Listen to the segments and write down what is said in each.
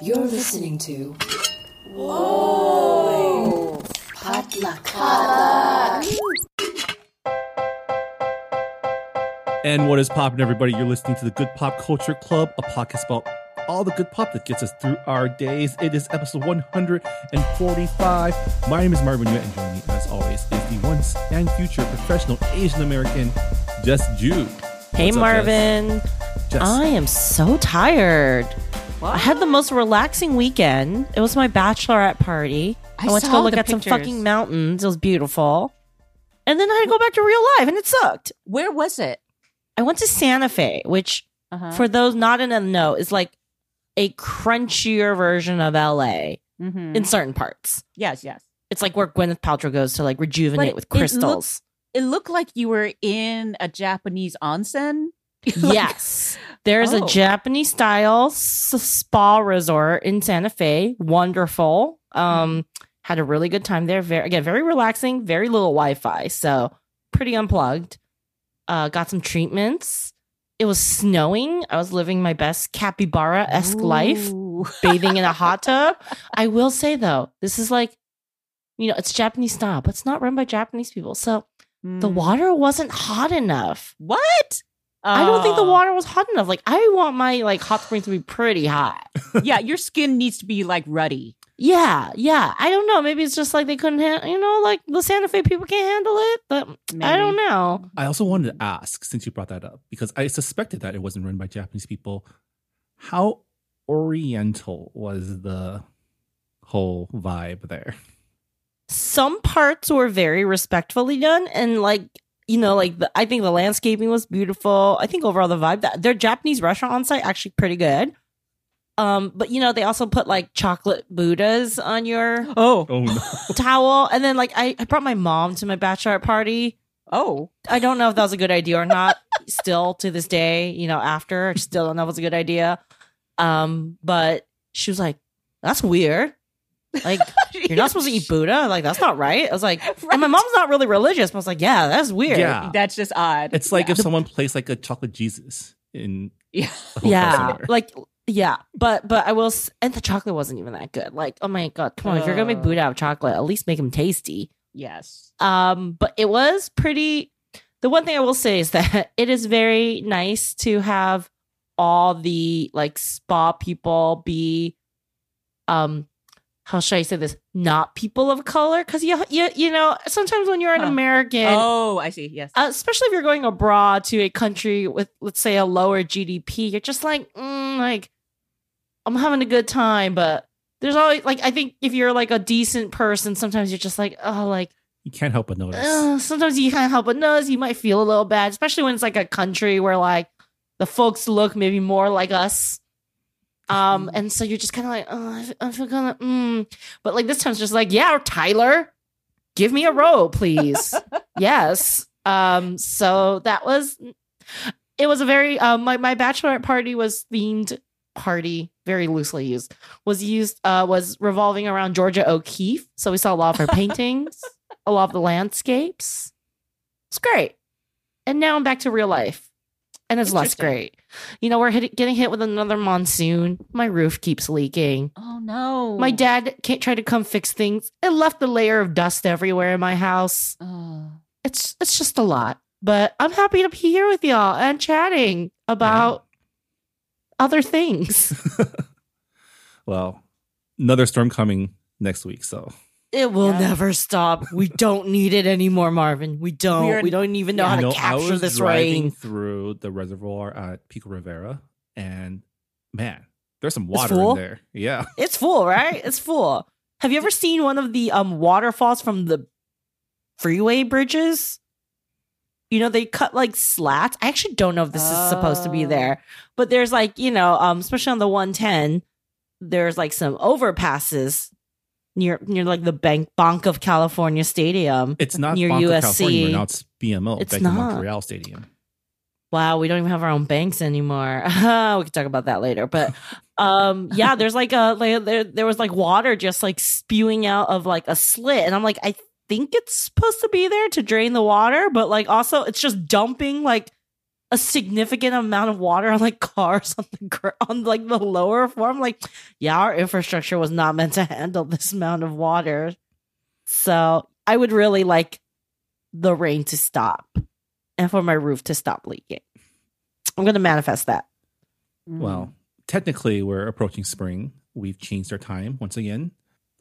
You're listening to. Whoa! Potluck. And what is poppin', everybody? You're listening to the Good Pop Culture Club, a podcast about all the good pop that gets us through our days. It is episode 145. My name is Marvin Yueh, and joining me, as always, is the once and future professional Asian American, Jess Ju. Hey, What's up, Marvin. Jess? I am so tired. I had the most relaxing weekend. It was my bachelorette party. I, I went to go look at some fucking mountains. It was beautiful. And then I had to go back to real life, and it sucked. Where was it? I went to Santa Fe, which, Uh-huh. for those not in the know, is like a crunchier version of LA Mhm. in certain parts. yes, yes. It's like where Gwyneth Paltrow goes to like rejuvenate But with it looked- crystals. It looked like you were in a Japanese onsen. yes. There's a Oh. Japanese style spa resort in Santa Fe. Wonderful. Um had a really good time there. Very again, very relaxing, very little Wi-Fi, so pretty unplugged. Uh got some treatments. It was snowing. I was living my best capybara-esque life, bathing in a hot tub. I will say though, this is like you know, it's Japanese style, but it's not run by Japanese people. So the Mm. water wasn't hot enough. What? I don't think the Oh. water was hot enough. Like I want my like hot springs to be pretty hot. yeah, your skin needs to be like ruddy. Yeah, yeah. I don't know. Maybe it's just like they couldn't handle. You know, like the Santa Fe people can't handle it. But I don't know. I also wanted to ask, since you brought that up, because I suspected that it wasn't run by Japanese people, how oriental was the whole vibe there? Some parts were very respectfully done, and like you know, like the, I think the landscaping was beautiful. I think overall the vibe that their Japanese restaurant on site actually pretty good. Um, but you know, they also put like chocolate Buddhas on your Oh, Oh no. towel, and then like I, I brought my mom to my bachelorette party. oh. I don't know if that was a good idea or not. still to this day, you know, after I still don't know if it's a good idea. Um, but she was like, "That's weird. Like, you're not supposed to eat Buddha. Like, that's not right." I was like, and my mom's not really religious, but I was like, "Yeah, that's weird." Yeah. That's just odd. It's like Yeah. if someone placed like a chocolate Jesus in yeah. yeah, somewhere. like yeah, but but I will, s- and the chocolate wasn't even that good. Like, oh my god, come on! if you're gonna make Uh. Buddha out of chocolate, at least make them tasty. Yes. Um, but it was pretty. The one thing I will say is that it is very nice to have all the like spa people be, um, how should I say this? Not people of color, because you you you know sometimes when you're an Huh. American, oh, I see. Yes. uh, especially if you're going abroad to a country with let's say a lower GDP, you're just like, mm, like I'm having a good time, but there's always like I think if you're like a decent person, sometimes you're just like, oh, like you can't help but notice. uh, sometimes you can't help but notice you might feel a little bad, especially when it's like a country where like the folks look maybe more like us. Um, and so you're just kind of like, oh, I feel kind of, mm. but like this time it's just like, yeah, Tyler, give me a row, please. yes. Um, so that was, it was a very, uh, my, my bachelorette party was themed party, very loosely used, was used, uh, was revolving around Georgia O'Keeffe. So we saw a lot of her paintings, a lot of the landscapes. It's great. And now I'm back to real life. And it's less great. You know, we're hit, getting hit with another monsoon. My roof keeps leaking. oh no. My dad can't try to come fix things. It left a layer of dust everywhere in my house. Oh. It's it's just a lot. But I'm happy to be here with y'all and chatting about other things. well, another storm coming next week, so It will Yeah. never stop. We don't need it anymore, Marvin. We don't. We are- we don't even know Yeah. how to know, I capture was this driving rain. through the reservoir at Pico Rivera, and man, there's some water in there. Yeah, It's full, right? It's full. Have you ever seen one of the um waterfalls from the freeway bridges? You know, they cut like slats. I actually don't know if this is supposed to be Oh. there, but there's like, you know, um, especially on the 110, there's like some overpasses near near like the Bank Banc of California Stadium. it's not Near Banco USC. California. Now it's BMO, It's Bank of not. Montreal Stadium. Wow, we don't even have our own banks anymore. we can talk about that later. But um yeah, there's like a like there there was like water just like spewing out of like a slit. And I'm like, I think it's supposed to be there to drain the water, but like also it's just dumping like a significant amount of water on like cars on the gr- on like the lower floor. I'm like, yeah, our infrastructure was not meant to handle this amount of water. So I would really like the rain to stop and for my roof to stop leaking. I'm gonna manifest that. Mm. Well, technically, we're approaching spring. We've changed our time once again.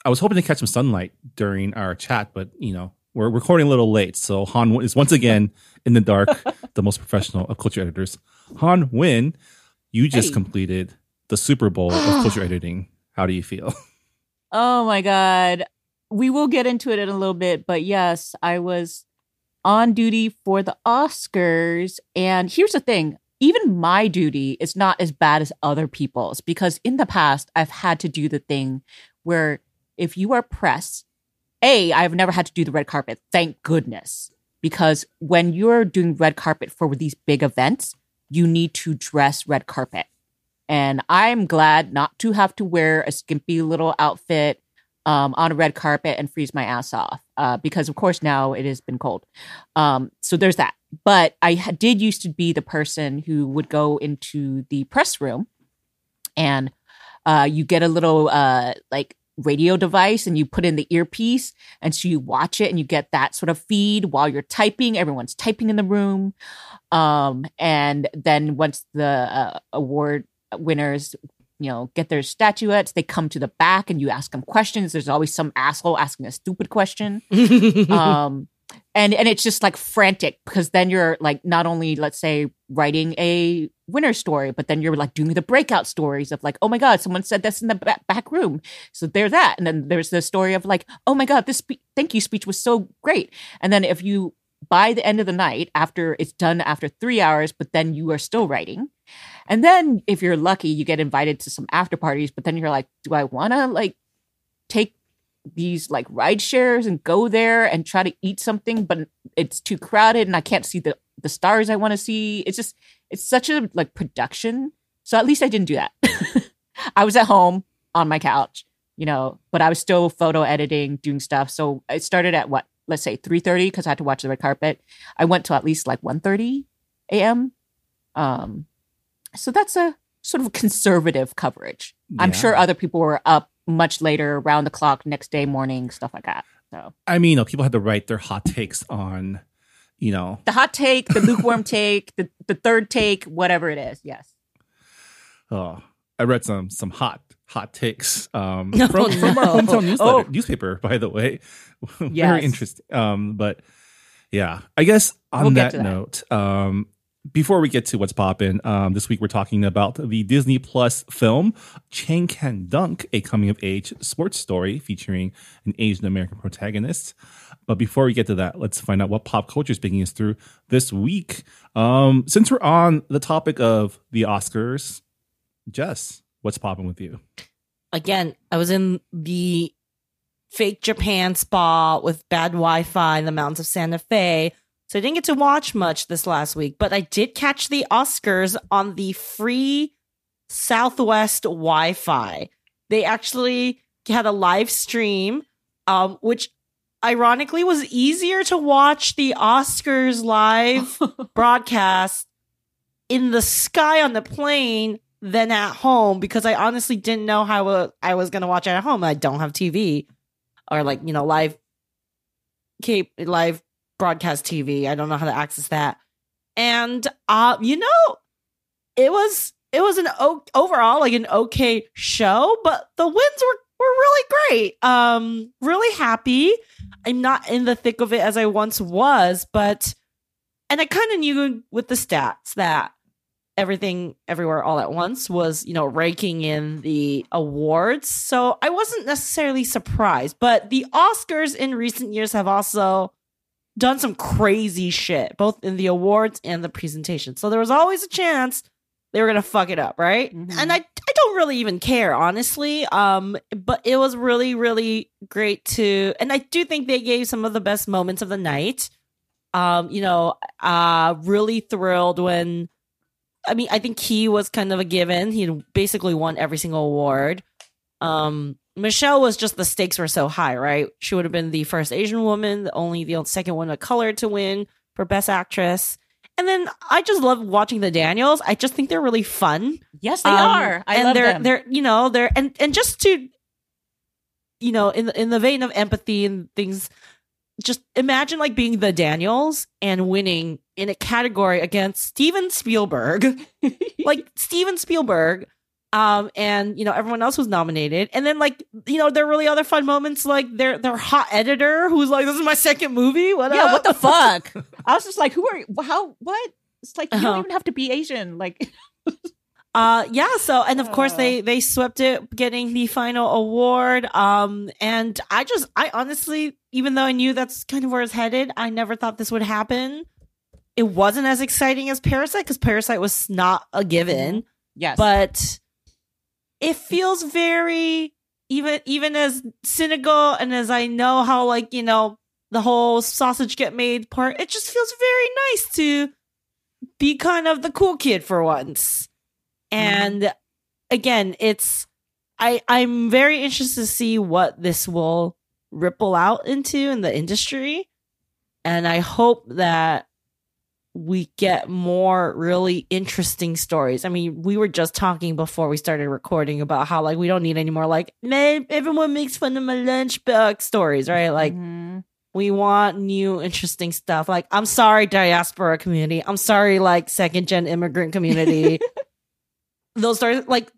I was hoping to catch some sunlight during our chat, but you know, we're recording a little late. So Hanh is once again in the dark, the most professional of culture editors. Hanh Nguyen, you just Hey. completed the Super Bowl of culture editing. How do you feel? Oh my god. We will get into it in a little bit, but yes, I was on duty for the Oscars. And here's the thing even my duty is not as bad as other people's because in the past, I've had to do the thing where if you are press, A, I've never had to do the red carpet. Thank goodness. Because when you're doing red carpet for these big events, you need to dress red carpet. And I'm glad not to have to wear a skimpy little outfit um, on a red carpet and freeze my ass off. Uh, because of course now it has been cold. Um, so there's that. But I did used to be the person who would go into the press room and uh, you get a little uh, like radio device and you put in the earpiece and so you watch it and you get that sort of feed while you're typing. Everyone's typing in the room. Um, and then once the uh, award winners you know get their statuettes they come to the back and you ask them questions. There's always some asshole asking a stupid question. Um and and it's just like frantic because then you're like not only let's say writing a winner story but then you're like doing the breakout stories of like oh my god someone said this in the ba- back room. So there's that. And then there's the story of like oh my god this spe- thank you speech was so great. And then if you by the end of the night after it's done after three hours but then you are still writing. And then if you're lucky you get invited to some after parties but then you're like do i want to like take these like ride shares and go there and try to eat something but it's too crowded and i can't see the the stars i want to see. It's just it's such a like production. So at least i didn't do that. I was at home on my couch you know but i was still photo editing doing stuff. So it started at what let's say 3.30 because i had to watch the red carpet. I went to at least like 1.30 a.m um so that's a sort of conservative coverage. I'm sure other people were up much later around the clock next day morning stuff like that so I mean, you know, people had to write their hot takes on, you know, the hot take the lukewarm take the, the third take whatever it is yes oh, I read some some hot hot takes um, Oh, from, from our no. hometown newsletter, Oh. newspaper, by the way. Very Yes. interesting. Um, but yeah, I guess on We'll that, that. note, um, before we get to what's popping, um, this week we're talking about the Disney Plus film Chang Can Dunk, a coming of age sports story featuring an Asian American protagonist. But before we get to that, let's find out what pop culture is bringing us through this week. Um, since we're on the topic of the Oscars, Jess, what's popping with you? Again, I was in the fake Japan spa with bad Wi-Fi in the mountains of Santa Fe. So I didn't get to watch much this last week, but I did catch the Oscars on the free Southwest Wi-Fi. They actually had a live stream, um, which ironically was easier to watch the Oscars live broadcast in the sky on the plane than at home because I honestly didn't know how uh, I was going to watch it at home. I don't have TV or like, you know, live cape live broadcast TV. I don't know how to access that. And uh you know, it was it was an o- overall like an okay show, but the wins were were really great. Um really happy. I'm not in the thick of it as I once was, but and I kind of knew with the stats that everything everywhere all at once was you know raking in the awards so i wasn't necessarily surprised but the oscars in recent years have also done some crazy shit both in the awards and the presentation so there was always a chance they were gonna fuck it up right Mhm. and i i don't really even care honestly um but it was really really great to and i do think they gave some of the best moments of the night um you know uh really thrilled when I mean, I think he was kind of a given. He basically won every single award. Um, Michelle was just the stakes were so high, right? She would have been the first Asian woman, the only the second one of color to win for Best Actress, And then I just love watching the Daniels. I just think they're really fun. Yes, they Um, are. I and love they're them. they're you know they're and and just to you know in the, in the vein of empathy and things just imagine like being the Daniels and winning in a category against Steven Spielberg like Steven Spielberg um and you know everyone else was nominated and then like you know there are really other fun moments like their their hot editor who's like this is my second movie what yeah, up? what the fuck? I was just like, who are you? How? What? It's like you Uh-huh. don't even have to be Asian. Like, Uh yeah, so and of course Uh. they they swept it getting the final award. Um and I just I honestly even though I knew that's kind of where it's headed, I never thought this would happen. It wasn't as exciting as Parasite cuz Parasite was not a given, yes, but it feels very even even as cynical and as I know how like, you know, the whole sausage get made part, it just feels very nice to be kind of the cool kid for once. Mm-hmm. And again, it's I I'm very interested to see what this will ripple out into in the industry. And I hope that we get more really interesting stories. I mean, we were just talking before we started recording about how like we don't need any more like man, everyone makes fun of my lunchbox stories, right? Like Mhm. we want new interesting stuff. Like, I'm sorry, diaspora community. I'm sorry, like second gen immigrant community. Those stories, like,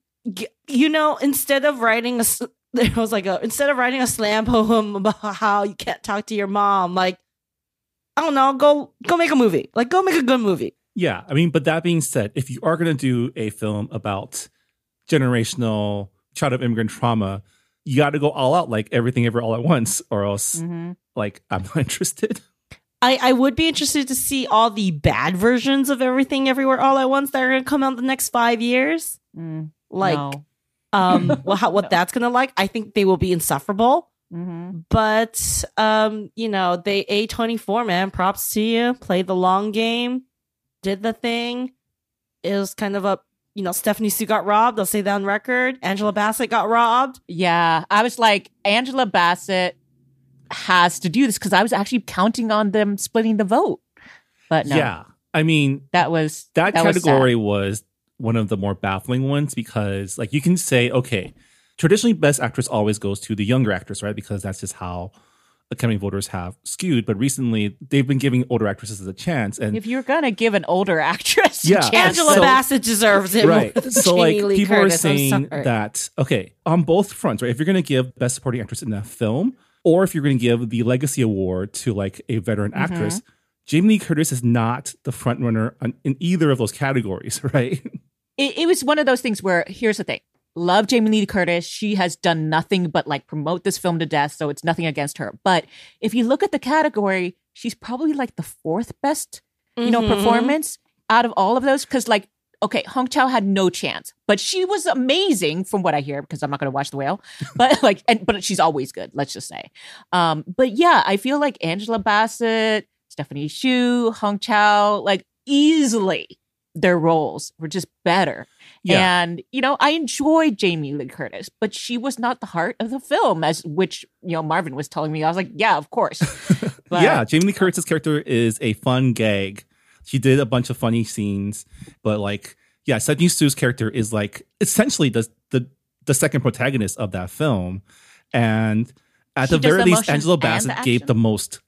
you know, instead of writing a, there was like a instead of writing a slam poem about how you can't talk to your mom, like, I don't know, go go make a movie. Like, go make a good movie. Yeah, I mean, but that being said, if you are going to do a film about generational child of immigrant trauma, you got to go all out, like everything ever all at once, or else, Mhm. like, I'm not interested. I, I would be interested to see all the bad versions of everything everywhere all at once that are gonna come out in the next five years. Mm, Like, no. um, well, how, what that's gonna like. I think they will be insufferable. Mhm. but um you know they a24 man props to you. Played the long game did the thing. It was kind of a you know stephanie hsu got robbed i'll say that on record. Angela bassett got robbed. Yeah, I was like, Angela Bassett has to do this because I was actually counting on them splitting the vote, but no, Yeah, I mean, that was that, was sad. category was, one of the more baffling ones because, like, you can say, okay, traditionally, Best Actress always goes to the younger actress, right? Because that's just how Academy voters have skewed. But recently, they've been giving older actresses a chance, and If you're gonna give an older actress, a Yeah. chance angela so- bassett deserves it right. more So like Lee people Curtis. are saying that okay, on both fronts, right? If you're going to give best supporting actress in a film or if you're going to give the legacy award to like a veteran Mm-hmm. actress, Jamie Lee Curtis is not the front runner on, in either of those categories, right? it, it was one of those things where here's the thing love jamie lee curtis. She has done nothing but like promote this film to death so it's nothing against her. But if you look at the category she's probably like the fourth best you know Mhm. performance out of all of those because like okay hong chau had no chance but she was amazing from what i hear because i'm not going to watch the whale. But like and but she's always good let's just say. Um but yeah i feel like angela bassett stephanie hsu hong chau like easily their roles were just better Yeah. and you know, I enjoyed Jamie Lee Curtis, but she was not the heart of the film, as which you know Marvin was telling me. I was like, yeah, of course. But- yeah, Jamie Lee Curtis's character is a fun gag. She did a bunch of funny scenes, but like, yeah, Stephanie Hsu's character is like essentially the the the second protagonist of that film, and at the very the least, emotions Angela and the Bassett gave the most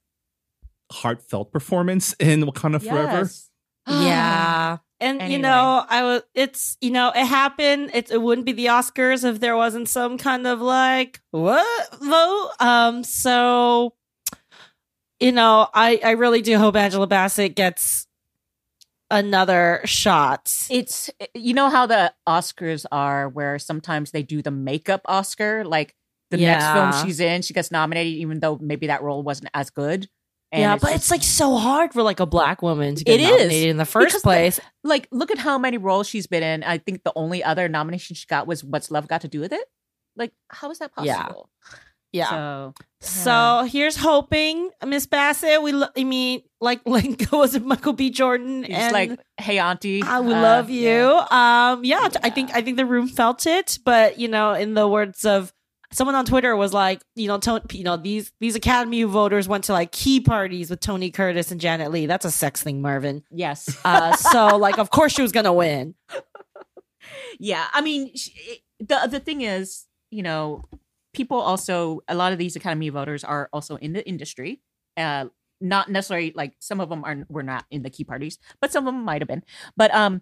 heartfelt performance in Wakanda Forever. Yeah and you know i was it's you know it happened. It, it wouldn't be the oscars if there wasn't some kind of like what vote? Um so you know i i really do hope angela bassett gets another shot. It's you know how the Oscars are, where sometimes they do the makeup Oscar, like the next film she's in, she gets nominated, even though maybe that role wasn't as good. And yeah but just- it's like so hard for like a black woman to get It is. nominated in the first Because the- place like look at how many roles she's been in. I think the only other nomination she got was "What's Love Got to Do with It." Like, how is that possible? yeah yeah. So So here's hoping, Miss Bassett. We, lo- I mean, like, like was it Michael B. Jordan? And like, "Hey, Auntie, I would uh, love you. yeah. Um, yeah, I think I think the room felt it, but you know, in the words of someone on Twitter was like, you know, you know, these these Academy voters went to like key parties with Tony Curtis and Janet Leigh. That's a sex thing, Marvin. Yes. Uh, so like, of course she was gonna win. yeah i mean sh- it- the the thing is you know people also a lot of these academy voters are also in the industry uh not necessarily like some of them are were not in the key parties but some of them might have been but um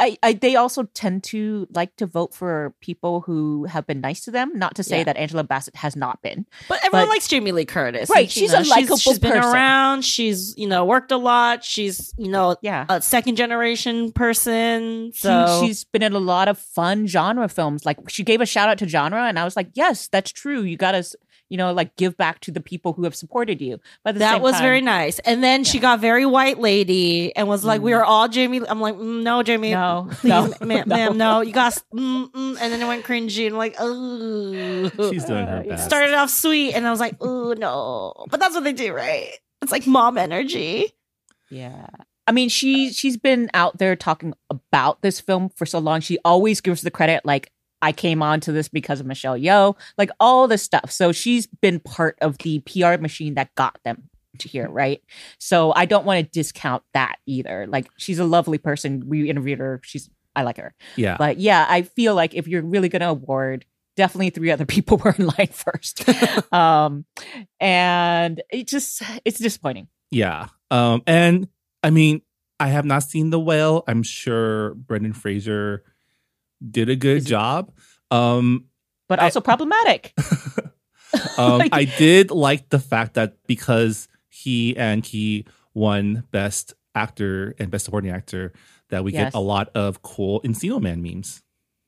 I, I they also tend to like to vote for people who have been nice to them not to say Yeah. that angela bassett has not been But everyone But- likes Jamie Lee Curtis, Right, And, she's a know, likable she's been around. She's you know worked a lot. She's you know yeah a second generation person. She- So she's been in a lot of fun genre films. Like she gave a shout out to genre, and I was like, yes, that's true. You gotta, s- you know, like give back to the people who have supported you. But that was time- very nice. And then she got very white lady and was like, "We Mm. are all Jamie." I'm like, mm, "No, Jamie, No, please, no, ma'am, no. ma'am, no. You got." Mm, mm, and then it went cringy and like, oh. She's doing her Yeah. best. Started off sweet, and I was like, "Oh no!" But that's what they do, right? It's like mom energy. Yeah. I mean, she she's been out there talking about this film for so long. She always gives the credit like I came onto this because of Michelle Yeoh, like all this stuff. So she's been part of the PR machine that got them to here, right? So I don't want to discount that either. Like she's a lovely person. We interviewed her. She's I like her. Yeah. But yeah, I feel like if you're really going to award, definitely three other people were in line first. um, and it just it's disappointing. Yeah. Um, and I mean, I have not seen The Whale. I'm sure Brendan Fraser did a good Is- job. Um, But I- also problematic. um, Like- I did like the fact that because he and he won Best Actor and Best Supporting Actor, that we Yes. get a lot of cool Encino Man memes.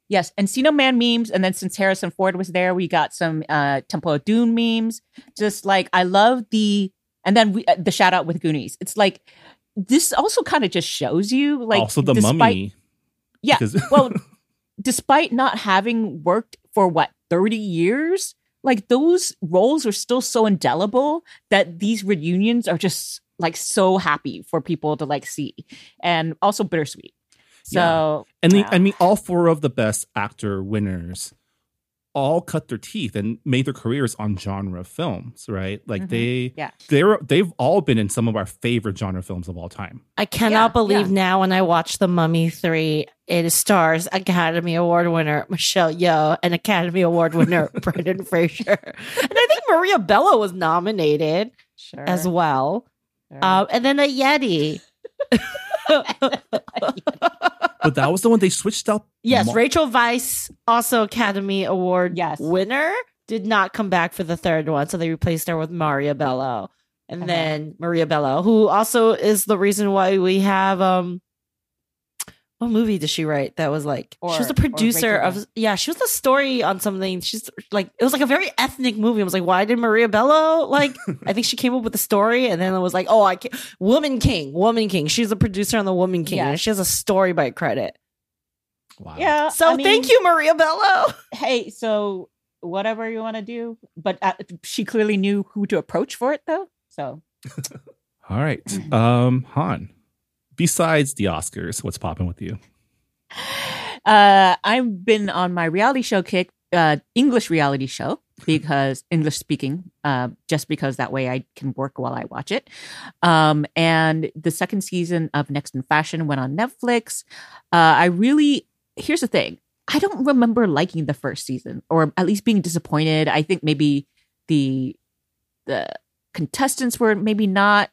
Yes, Encino Man memes, and then since Harrison Ford was there, we got some uh Temple of Doom memes. Just like I love the, and then we, uh, the shout out with Goonies. It's like this also kind of just shows you like also, The despite- Mummy. Yeah, well, despite not having worked for what thirty years, like those roles are still so indelible that these reunions are just like so happy for people to like see, and also bittersweet. So And the, yeah. I mean, all four of the best actor winners all cut their teeth and made their careers on genre films, right? Like Mhm. they, Yeah. they're they've all been in some of our favorite genre films of all time. I cannot Yeah, believe yeah. now when I watch The Mummy 3, it stars Academy Award winner Michelle Yeoh and Academy Award winner Brendan Fraser. And I think Maria Bello was nominated sure. as well. sure. Um, and then a Yeti. But that was the one they switched out. yes, mo- Rachel Weisz, also Academy Award Yes. winner, did not come back for the third one. So they replaced her with Maria Bello. And Okay. then Maria Bello, who also is the reason why we have um what movie did she write that was like she was Or- the producer of yeah she was the story on something she's like it was like a very ethnic movie I was like why did Maria Bello like I think she came up with the story and then it was like oh I can't Woman King Woman King she's the producer on the Woman King Yeah. and she has a story by credit Wow. yeah. so I mean, thank you Maria Bello Hey, so whatever you want to do, but uh, she clearly knew who to approach for it, though. So All right. Um, Hanh. Besides the Oscars, what's popping with you? uh, I've been on my reality show kick, uh, English reality show because English speaking, uh, just because that way I can work while I watch it. Um, and the second season of Next in Fashion went on Netflix. Uh, I really here's the thing. I don't remember liking the first season, or at least being disappointed. I think maybe the the contestants were maybe not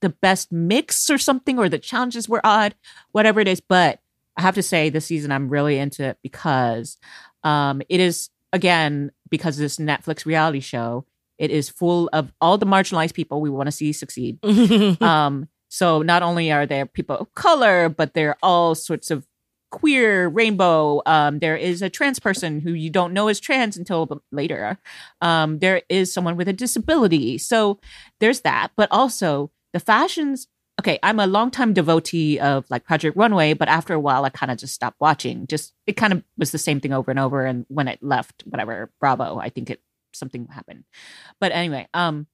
the best mix or something, or the challenges were odd, whatever it is. But I have to say, this season I'm really into it because um, it is again because this Netflix reality show. It is full of all the marginalized people we want to see succeed. um, so not only are there people of color, but there are all sorts of queer, rainbow. Um, there is a trans person who you don't know is trans until later. Um, there is someone with a disability. So there's that. But also the fashions. Okay, I'm a longtime devotee of like Project Runway, but after a while, I kind of just stopped watching. Just it kind of was the same thing over and over. And when it left, whatever Bravo, I think it something happened. But anyway, um,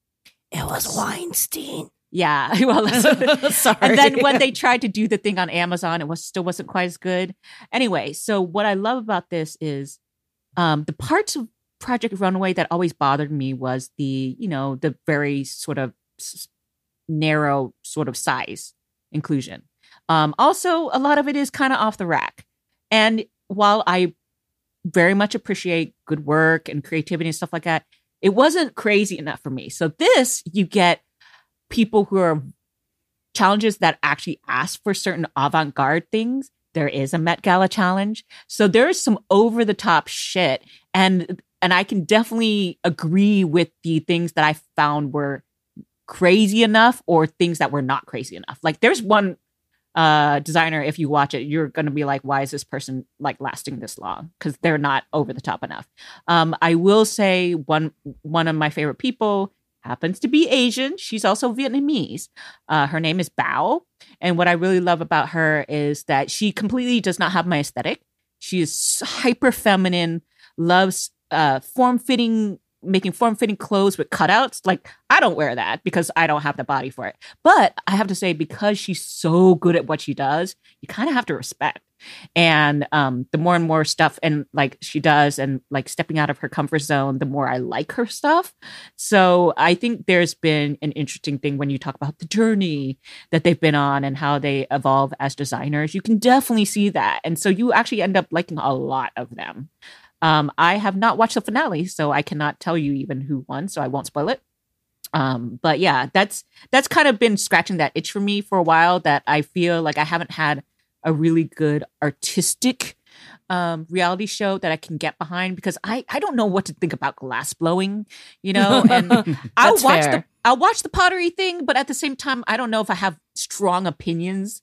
it was Weinstein yeah. Well, sorry and then when they tried to do the thing on Amazon, it was still wasn't quite as good. Anyway, so what I love about this is um, the parts of Project Runway that always bothered me was the, you know, the very sort of narrow sort of size inclusion. Um, also, a lot of it is kind of off the rack. And while I very much appreciate good work and creativity and stuff like that, it wasn't crazy enough for me. So this, you get people who are challenges that actually ask for certain avant-garde things. There is a Met Gala challenge. So there's some over the top shit and and I can definitely agree with the things that I found were crazy enough or things that were not crazy enough. Like there's one uh designer if you watch it you're going to be like why is this person like lasting this long cuz they're not over the top enough. Um I will say one one of my favorite people happens to be Asian. She's also Vietnamese. Uh, her name is Bao. And what I really love about her is that she completely does not have my aesthetic. She is hyper feminine, loves uh, form fitting, making form fitting clothes with cutouts. Like, I don't wear that because I don't have the body for it. But I have to say, because she's so good at what she does, you kind of have to respect. And um, the more and more stuff and like she does and like stepping out of her comfort zone, the more I like her stuff. So I think there's been an interesting thing when you talk about the journey that they've been on and how they evolve as designers. You can definitely see that. And so you actually end up liking a lot of them. Um, I have not watched the finale, so I cannot tell you even who won, so I won't spoil it. Um, but yeah, that's that's kind of been scratching that itch for me for a while that I feel like I haven't had a really good artistic um, reality show that I can get behind because I I don't know what to think about glass blowing, you know, and I'll watch fair. the I'll watch the pottery thing, but at the same time, I don't know if I have strong opinions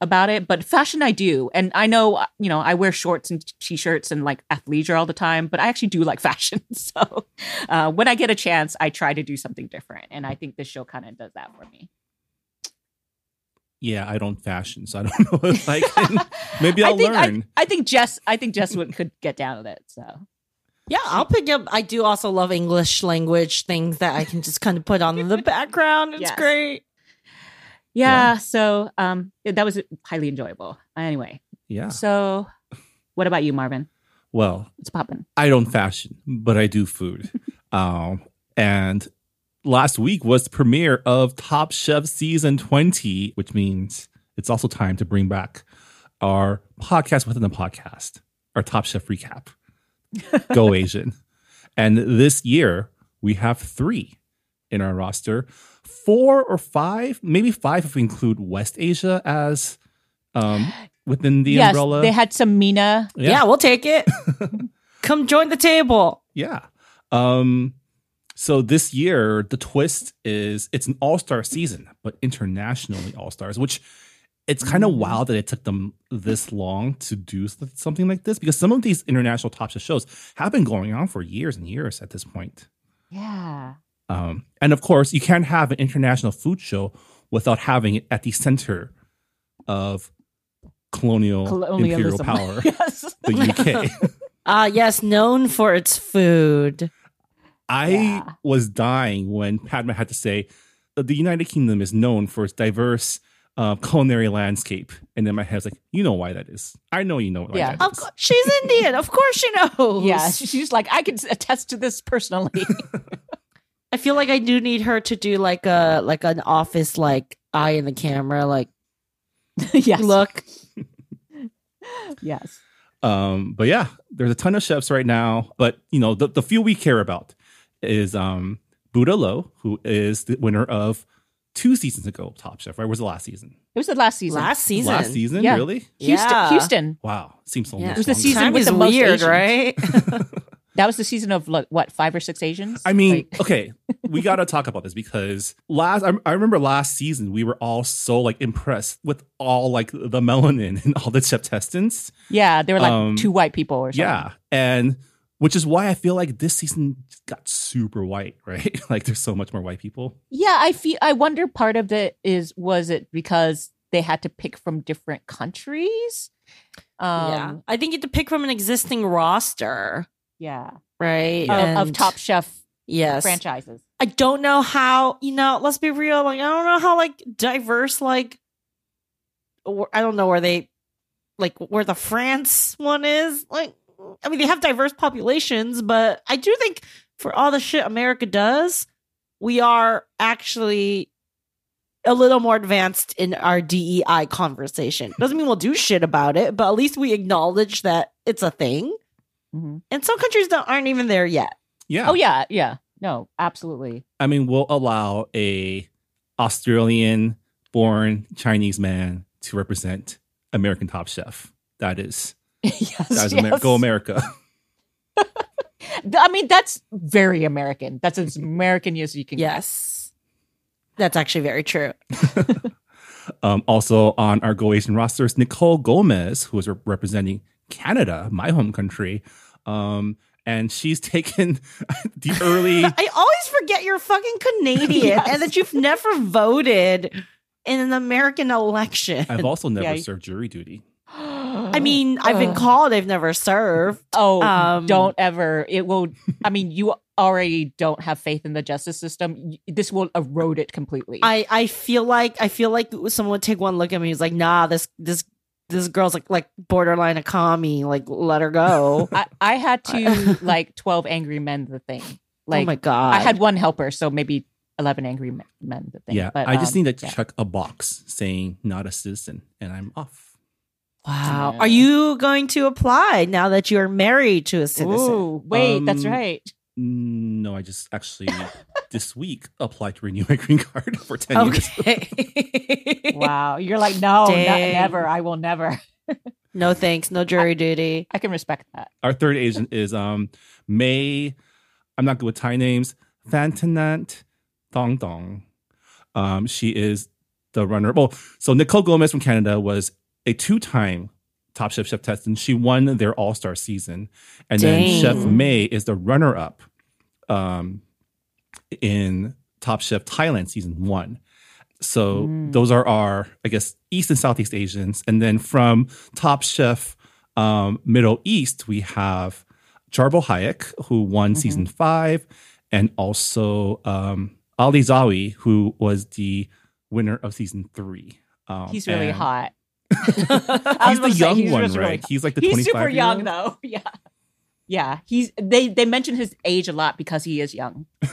about it. But fashion, I do, and I know uh, you know I wear shorts and t-shirts and like athleisure all the time, but I actually do like fashion. So uh, when I get a chance, I try to do something different, and I think this show kind of does that for me. Yeah, I don't fashion, so I don't know if I can. Maybe I'll I think, learn. I, I think Jess, I think Jess would, could get down with it. So Yeah, I'll pick up. I do also love English language things that I can just kind of put on in the background. It's Yes. great. Yeah, so um, that was highly enjoyable. Anyway, yeah. so what about you, Marvin? Well, it's popping? I don't fashion, but I do food. um, and last week was the premiere of Top Chef season 20, which means it's also time to bring back our podcast within the podcast, our Top Chef recap. Go Asian. And this year we have three in our roster, four or five, maybe five if we include West Asia as um, within the yes, umbrella. they had some MENA. Yeah, we'll take it. Come join the table. Yeah. Um so this year the twist is it's an all-star season, but internationally all-stars, which it's kind of wild that it took them this long to do something like this because some of these international top shows have been going on for years and years at this point. Yeah. Um, and of course, you can't have an international food show without having it at the center of colonial imperial Colonialism. power, yes. the UK. Ah, yes, known for its food. I Yeah. was dying when Padma had to say that the United Kingdom is known for its diverse uh, culinary landscape. And then my head's like, you know why that is. I know you know why Yeah. that Of is. course, she's Indian. Of course, she knows. Yeah. She's like, I can attest to this personally. I feel like I do need her to do like a like an office like eye in the camera, like yes. look. Yes. Um, but yeah, there's a ton of chefs right now. But you know, the, the few we care about is um Buddha Lo, who is the winner of two seasons ago Top Chef, right? Where's the last season? It was the last season. Last season. Last season, Yeah. really? Houston. Yeah. Houston. Wow, seems so Yeah. much It was the season Time with is the most weird, Asians. right? That was the season of like what five or six Asians. I mean, Like- okay, we got to talk about this because last I, I remember last season we were all so like impressed with all like the melanin and all the chef testants. yeah, they were like Um, two white people or something. Yeah, and which is why I feel like this season got super white, right? like there's so much more white people. Yeah, I feel. I wonder part of it is was it because they had to pick from different countries. Um, yeah. I think you have to pick from an existing roster, yeah, right? Of, of Top Chef yes. franchises. I don't know how, you know, let's be real. Like, I don't know how, like, diverse, like, I don't know where they, like, where the France one is. Like, I mean, they have diverse populations, but I do think for all the shit America does, we are actually a little more advanced in our DEI conversation. Doesn't mean we'll do shit about it, but at least we acknowledge that it's a thing. Mhm. And some countries don't, aren't even there yet. Yeah. Oh yeah, yeah. No, absolutely. I mean, we'll allow a Australian born Chinese man to represent American Top Chef. That is yes, that is Amer- yes. go America. I mean, that's very American. That's as American as you can. get. Yes. That's actually very true. Um, also on our Go Asian roster is Nicole Gomes, who is re- representing Canada, my home country. Um, and she's taken the early. I always forget you're fucking Canadian Yes. and that you've never voted in an American election. I've also never Yeah. served jury duty. I mean, I've been called, I've never served. Oh, Um, don't ever. It will. I mean, you already don't have faith in the justice system. This will erode it completely. I, I feel like I feel like someone would take one look at me who's like, nah, this this this girl's like like borderline a commie, like let her go. I, I had to like twelve angry men the thing. Like oh my god. I had one helper, so maybe eleven angry men, men the thing. Yeah, but, I just um, need to yeah. check a box saying not a citizen, and I'm off. Wow. Yeah. Are you going to apply now that you're married to a citizen? Ooh, wait, that's Um, right. No, I just actually this week applied to renew my green card for ten years. Wow, you're like no, not, never. I will never. no thanks, no jury duty. I can respect that. Our third agent is um May. I'm not good with Thai names. Phattanant Dong Dong. Um, she is the runner. Well, so Nicole Gomes from Canada was a two-time Top Chef chef test, and she won their All Star season. And then Chef May is the runner-up um, in Top Chef Thailand season one. So Mm. those are our, I guess, East and Southeast Asians. And then from Top Chef um, Middle East, we have Charbel Hayek, who won Mhm. season five, and also um, Ali Zawi, who was the winner of season three. Um, He's really hot. He's the young one, right? he's like the he's 25 super young though. Yeah, yeah. He's they they mention his age a lot because he is young.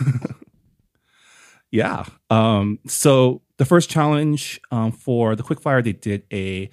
Yeah. Um, so the first challenge um, for the quickfire, they did a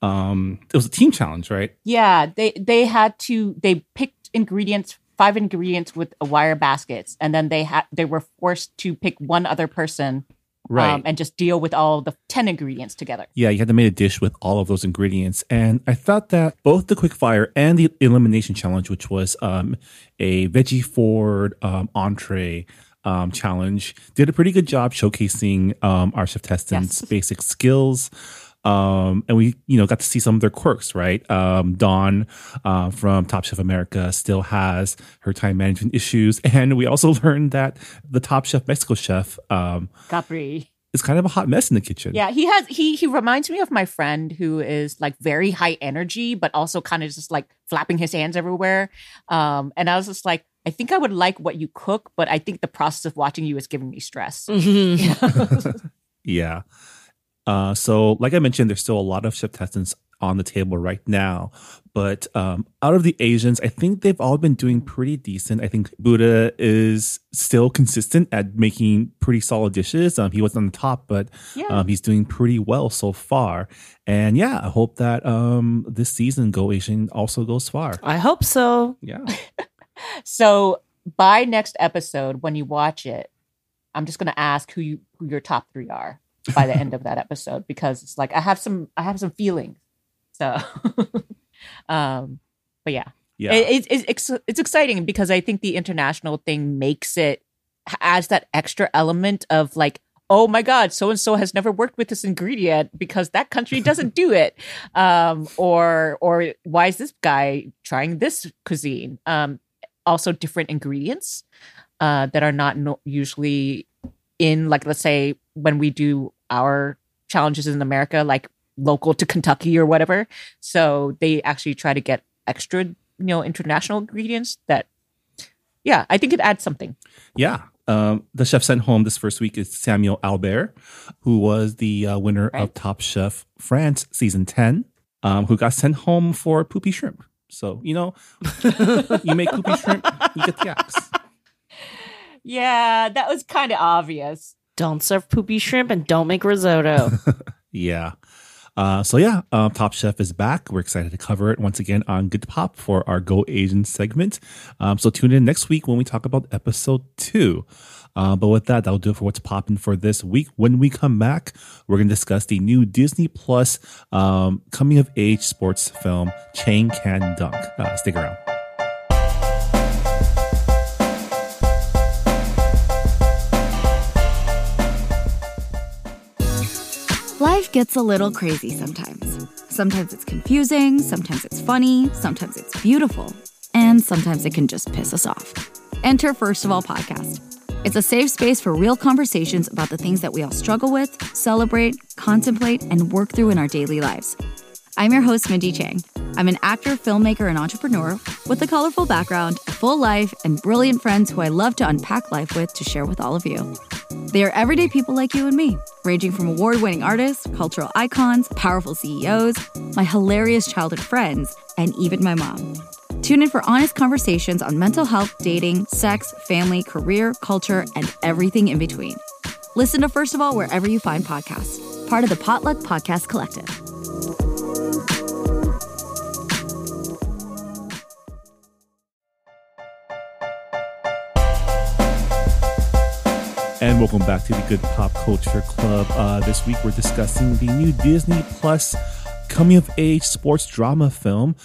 um, it was a team challenge, right? Yeah, they they had to they picked ingredients, five ingredients with wire baskets, and then they had they were forced to pick one other person, Right. um, and just deal with all the ten ingredients together. Yeah, you had to make a dish with all of those ingredients. And I thought that both the quick fire and the elimination challenge, which was um, a veggie forward um, entree um, challenge, did a pretty good job showcasing um, our chef testants' Yes. basic skills. Um, and we, you know, got to see some of their quirks, right? Um, Dawn uh, from Top Chef America still has her time management issues, and we also learned that the Top Chef Mexico chef um, Capri. is kind of a hot mess in the kitchen. Yeah, he has he he reminds me of my friend who is like very high energy, but also kind of just like flapping his hands everywhere. Um, and I was just like, I think I would like what you cook, but I think the process of watching you is giving me stress. Mhm. Yeah. Uh, so, like I mentioned, there's still a lot of chef testants on the table right now. But um, out of the Asians, I think they've all been doing pretty decent. I think Buddha is still consistent at making pretty solid dishes. Um, he wasn't on the top, but yeah. um, he's doing pretty well so far. And yeah, I hope that um, this season Go Asian also goes far. I hope so. Yeah. So by next episode, when you watch it, I'm just gonna ask who you who your top three are by the end of that episode because it's like I have some I have some feelings. So, um, but yeah, Yeah. It, it's it's it's exciting because I think the international thing makes it adds that extra element of like, oh my god, so and so has never worked with this ingredient because that country doesn't do it, um, or or why is this guy trying this cuisine? Um, also different ingredients uh, that are not no- usually in like let's say when we do our challenges in America, like local to Kentucky or whatever. So they actually try to get extra, you know, international ingredients that, yeah, I think it adds something. Yeah. Um, the chef sent home this first week is Samuel Albert, who was the uh, winner of Top Chef France season 10, um, who got sent home for poopy shrimp. So you know, you make poopy shrimp, you get the axe. Yeah, that was kind of obvious. Don't serve poopy shrimp and don't make risotto. Yeah. Uh, so yeah, uh, Top Chef is back. We're excited to cover it once again on Good Pop for our Go Asian segment. Um, so tune in next week when we talk about episode two. Uh, but with that, that'll do it for what's popping for this week. When we come back, we're going to discuss the new Disney Plus um, coming of age sports film, Chang Can Dunk. Uh, stick around. Gets a little crazy sometimes. Sometimes it's confusing, sometimes it's funny, sometimes it's beautiful, and sometimes it can just piss us off. Enter First of All Podcast. It's a safe space for real conversations about the things that we all struggle with, celebrate, contemplate, and work through in our daily lives. I'm your host, Mindy Chang. I'm an actor, filmmaker, and entrepreneur with a colorful background, a full life, and brilliant friends who I love to unpack life with to share with all of you. They are everyday people like you and me, ranging from award winning artists, cultural icons, powerful CEOs, my hilarious childhood friends, and even my mom. Tune in for honest conversations on mental health, dating, sex, family, career, culture, and everything in between. Listen to First of All wherever you find podcasts, part of the Potluck Podcast Collective. And welcome back to the Good Pop Culture Club. Uh, this week we're discussing the new Disney Plus coming of age sports drama film,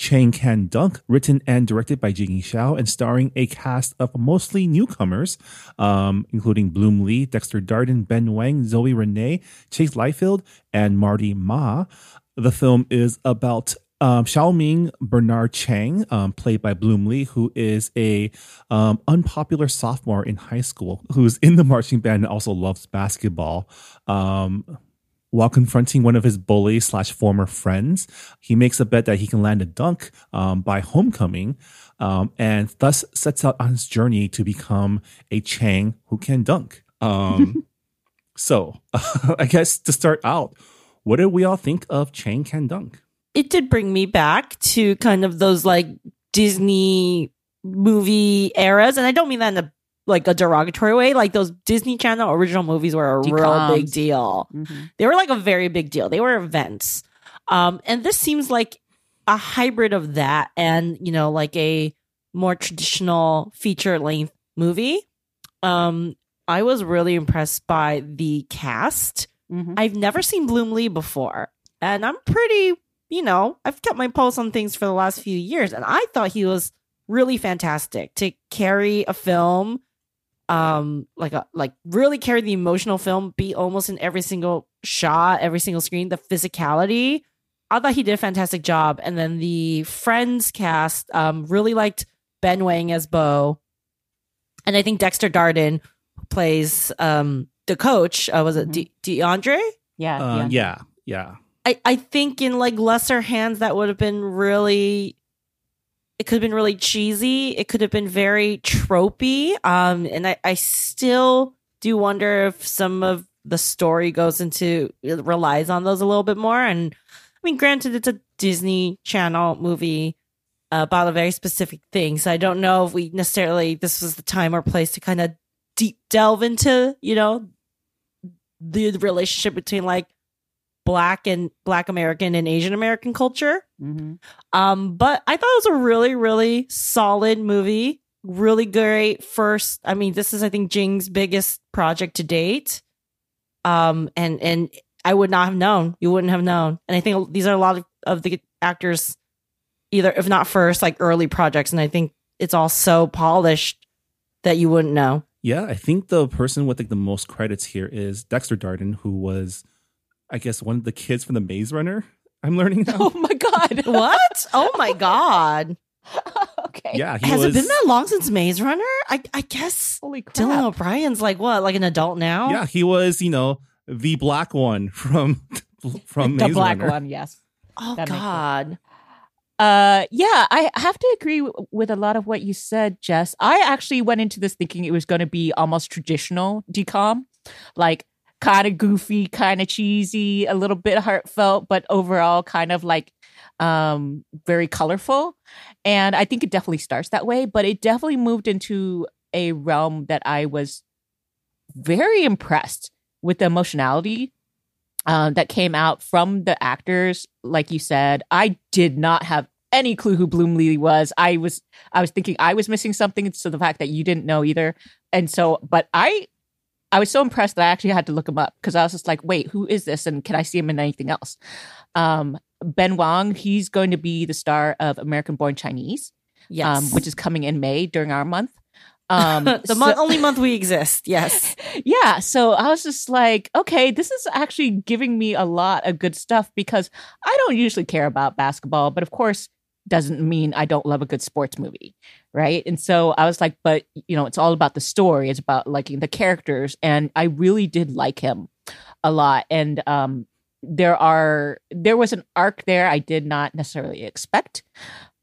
Chang Can Dunk, written and directed by Jing Shao and starring a cast of mostly newcomers, um, including Bloom Li, Dexter Darden, Ben Wang, Zoe Renee, Chase Liefeld, and Mardy Ma. The film is about um, Xiaoming Bernard Chang, um, played by Bloom Li, who is a um, unpopular sophomore in high school who's in the marching band and also loves basketball. Um, while confronting one of his bully slash former friends, he makes a bet that he can land a dunk um, by homecoming, um, and thus sets out on his journey to become a Chang who can dunk. Um, so, I guess to start out, what did we all think of Chang Can Dunk? it did bring me back to kind of those like Disney movie eras, and I don't mean that in a like a derogatory way. Like those Disney Channel original movies were a real big deal. Mhm. They were like a very big deal. They were events. Um, and this seems like a hybrid of that and, you know, like a more traditional feature length movie. Um, I was really impressed by the cast. Mhm. I've never seen Bloom Li before. And I'm pretty, you know, I've kept my pulse on things for the last few years. And I thought he was really fantastic to carry a film um like a like really carry the emotional film be almost in every single shot every single screen the physicality. I thought he did a fantastic job. And then the friends cast um really liked ben wang as bo. And i think dexter darden plays um the coach uh, was it De- deandre? Yeah, Uh, yeah. yeah, yeah. I, I think in like lesser hands that would have been really it could have been really cheesy. It could have been very tropey. Um and I, I still do wonder if some of the story goes into relies on those a little bit more. And I mean granted it's a Disney Channel movie about a very specific thing. So I don't know if we necessarily this was the time or place to kind of deep delve into, you know, the relationship between like black and black American and Asian American culture. Mhm. Um, but I thought it was a really, really solid movie. Really great first. I mean, this is I think Jing's biggest project to date. Um, and and I would not have known. You wouldn't have known. And I think these are a lot of, of the actors, either if not first, like early projects. And I think it's all so polished that you wouldn't know. Yeah, I think the person with like the most credits here is Dexter Darden, who was, I guess, one of the kids from the Maze Runner. I'm learning now. Oh my god! What? oh my god! okay. yeah, he Has was. it been that long since Maze Runner? I I guess Holy crap! Dylan O'Brien's like what, like an adult now? Yeah, he was. You know, the black one from from the Maze black Runner. one, yes. Oh That. God. Uh, yeah, I have to agree w- with a lot of what you said, Jess. I actually went into this thinking it was going to be almost traditional DCOM, like kind of goofy, kind of cheesy, a little bit heartfelt, but overall kind of like um, very colorful. And I think it definitely starts that way, but it definitely moved into a realm that I was very impressed with the emotionality um, that came out from the actors. Like you said, I did not have any clue who Bloom Li was. I was I was thinking I was missing something. So the fact that you didn't know either, and so but I I was so impressed that I actually had to look him up because I was just like, wait, who is this? And can I see him in anything else? Um, ben Wang, he's going to be the star of American Born Chinese, Yes. um, which is coming in May during our month. Um, the so- month, only month we exist. Yes. yeah. So I was just like, okay, this is actually giving me a lot of good stuff because I don't usually care about basketball, but of course, doesn't mean I don't love a good sports movie. Right. And so I was like, but you know, it's all about the story, it's about liking the characters. And I really did like him a lot. And um, there are, there was an arc there I did not necessarily expect.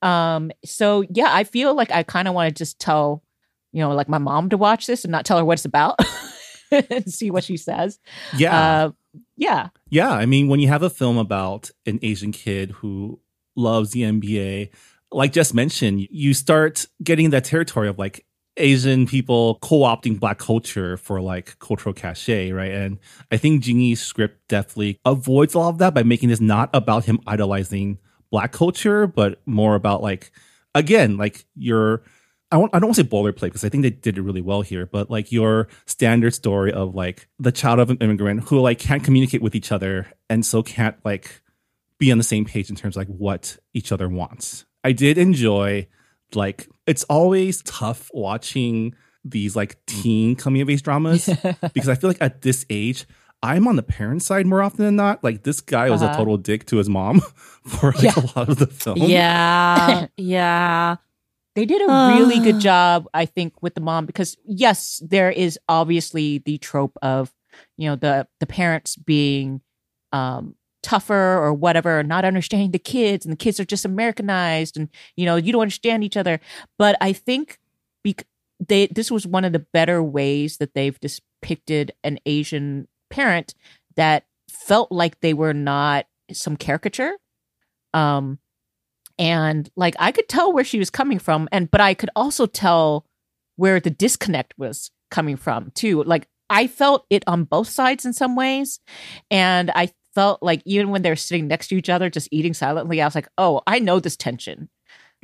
Um, so yeah, I feel like I kind of want to just tell, you know, like my mom to watch this and not tell her what it's about and see what she says. Yeah. Uh, yeah. Yeah, I mean, when you have a film about an Asian kid who loves the NBA, like just mentioned, you start getting that territory of like Asian people co-opting black culture for like cultural cachet, right? And I think Jingyi's script definitely avoids a lot of that by making this not about him idolizing black culture, but more about like again, like your I, want, I don't want to say boilerplate because I think they did it really well here, but like your standard story of like the child of an immigrant who like can't communicate with each other and so can't like be on the same page in terms of like what each other wants. I did enjoy like it's always tough watching these like teen coming of age dramas because I feel like at this age I'm on the parent side more often than not. Like this guy was a Uh-huh. total dick to his mom for like Yeah. a lot of the film. Yeah. yeah. They did a really Ah. good job, I think, with the mom because yes, there is obviously the trope of, you know, the the parents being um tougher or whatever, not understanding the kids, and the kids are just Americanized, and you know, you don't understand each other. But I think bec- they this was one of the better ways that they've depicted an Asian parent that felt like they were not some caricature. Um, and like I could tell where she was coming from, and but I could also tell where the disconnect was coming from too. Like I felt it on both sides in some ways, and I felt like even when they're sitting next to each other, just eating silently, I was like, oh, I know this tension.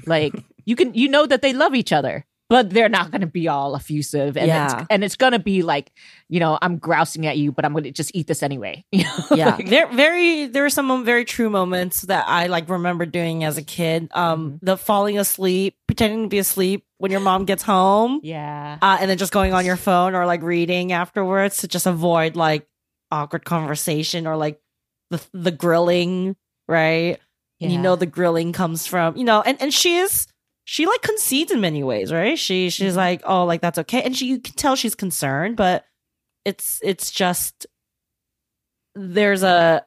Like you can, you know that they love each other, but they're not going to be all effusive, and Yeah. it's, and it's going to be like, you know, I'm grousing at you, but I'm going to just eat this anyway. You know? yeah Like, there very there are some very true moments that i like remember doing as a kid um the falling asleep pretending to be asleep when your mom gets home yeah. uh, and then just going on your phone or like reading afterwards to just avoid like awkward conversation or like the the grilling right? And you know the grilling comes from you know and and she is she like concedes in many ways right? She she's mm-hmm. like oh like that's okay. And she you can tell she's concerned but it's it's just there's a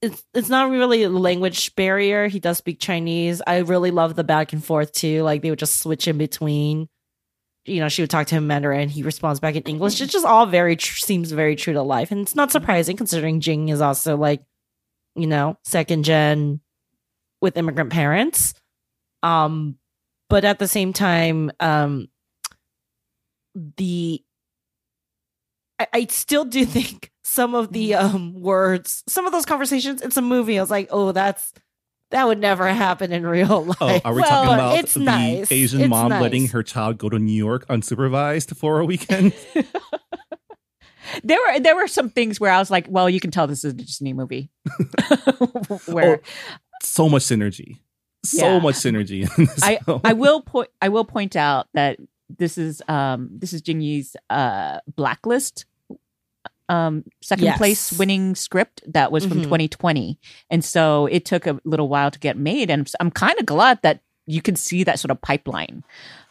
it's it's not really a language barrier. He does speak chinese. I really love the back and forth too. Like they would just switch in between. You know she would talk to him in mandarin. He responds back in english. It's just all very tr- seems very true to life. And it's not surprising considering jing is also like you know second gen with immigrant parents um but at the same time um the I, I still do think some of the um words some of those conversations it's a movie i was like oh that's that would never happen in real life Oh, are we Well, talking about it's the nice. Asian It's mom nice. letting her child go to New York unsupervised for a weekend? there were there were some things where I was like, well, you can tell this is a Disney movie. where so much synergy. So Yeah. much synergy in this I film. I will point I will point out that this is um this is Jing Yi's uh blacklist um second Yes. place winning script that was from Mhm. 2020 and so it took a little while to get made and I'm kind of glad that you can see that sort of pipeline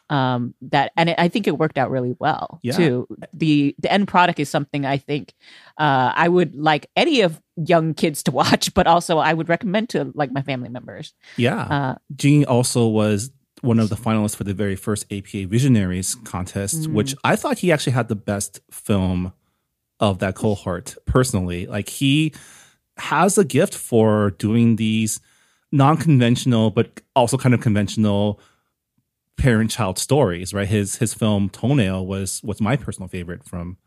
um that and it, I think it worked out really well Yeah. too the the end product is something I think uh I would like any of young kids to watch but also I would recommend to like my family members yeah. uh Jing also was one of the finalists for the very first APA Visionaries contest, Mm. which I thought he actually had the best film of that cohort personally. Like he has a gift for doing these non-conventional but also kind of conventional parent-child stories. Right, his his film Toenail was was my personal favorite from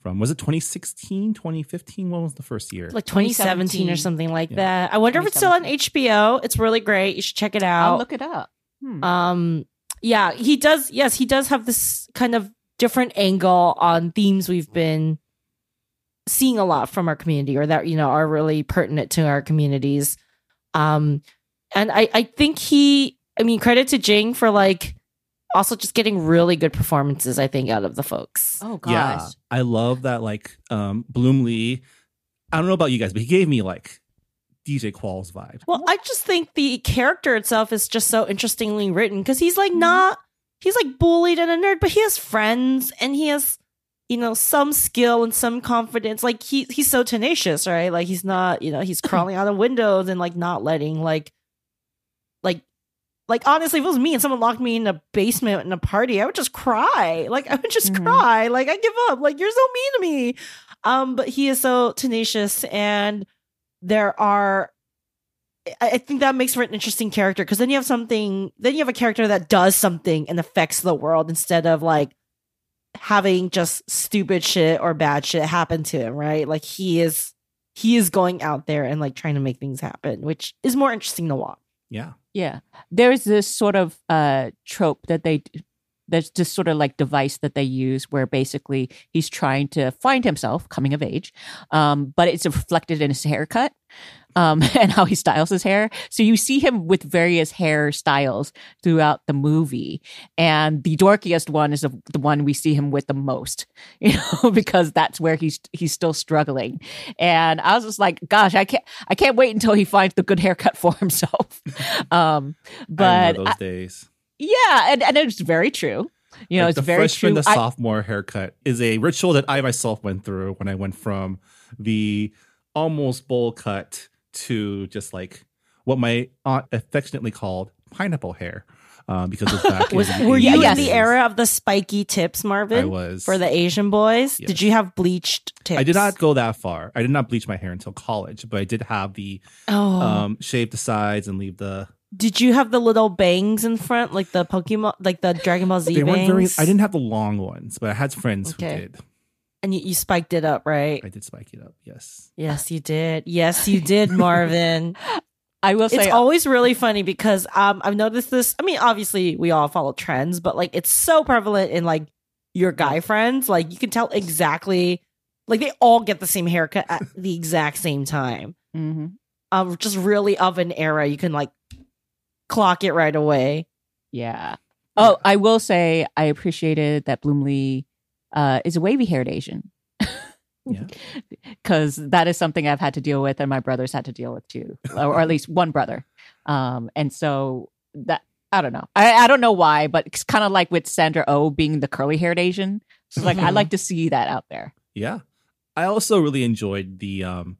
from was it 2016 2015 what was the first year like 2017 or something like Yeah. that. I wonder if it's still on HBO. It's really great. You should check it out. I'll look it up. Hmm. um yeah he does yes he does have this kind of different angle on themes we've been seeing a lot from our community or that you know are really pertinent to our communities um and i i think he i mean credit to jing for like also just getting really good performances i think out of the folks oh gosh. yeah i love that like um bloom li i don't know about you guys but he gave me like dj qualls vibe Well, I just think the character itself is just so interestingly written because he's like not he's like bullied and a nerd, but he has friends and he has you know some skill and some confidence. Like he he's so tenacious, right? Like he's not you know he's crawling out of windows and like not letting like like like honestly, if it was me and someone locked me in a basement in a party, I would just cry. Like I would just Mhm. cry. Like I give up. Like you're so mean to me. Um, but he is so tenacious and there are I I think that makes for an interesting character because then you have something, then you have a character that does something and affects the world instead of like having just stupid shit or bad shit happen to him, right? Like he is, he is going out there and like trying to make things happen, which is more interesting to watch. yeah Yeah. There's this sort of uh trope that they there's this sort of like device that they use where basically he's trying to find himself coming of age. Um, but it's reflected in his haircut. Um, and how he styles his hair. So you see him with various hair styles throughout the movie. And the dorkiest one is the, the one we see him with the most, you know, because that's where he's, he's still struggling. And I was just like, gosh, I can't, I can't wait until he finds the good haircut for himself. Um, but those days yeah, and, and it's very true. You know, Like, it's the very freshman true. to I- sophomore haircut is a ritual that I myself went through when I went from the almost bowl cut to just like what my aunt affectionately called pineapple hair, um, because it was back. Was the were you in the era of the spiky tips, Marvin? I was for the Asian boys. Yes. Did you have bleached tips? I did not go that far. I did not bleach my hair until college, but I did have the Oh, um, shave the sides and leave the. did you have the little bangs in front, like the Pokemon, like the Dragon Ball Z They weren't very. I didn't have the long ones, but I had friends Okay. who did. And you, you spiked it up, right? I did spike it up. Yes. Yes, you did. Yes, you did, Marvin. I will say, it's always really funny because um, I've noticed this. I mean, obviously, we all follow trends, but like it's so prevalent in like your guy friends. Like you can tell exactly, like they all get the same haircut at the exact same time. Mhm. Um, just really of an era. You can like clock it right away. yeah. Oh, I will say, I appreciated that Bloom Li uh, is a wavy haired Asian. Yeah. because that is something I've had to deal with, and my brothers had to deal with too, or, or at least one brother. Um, and so that I don't know, I, I don't know why, but it's kind of like with Sandra O oh being the curly haired Asian. So like I Mhm. like to see that out there. Yeah. I also really enjoyed the um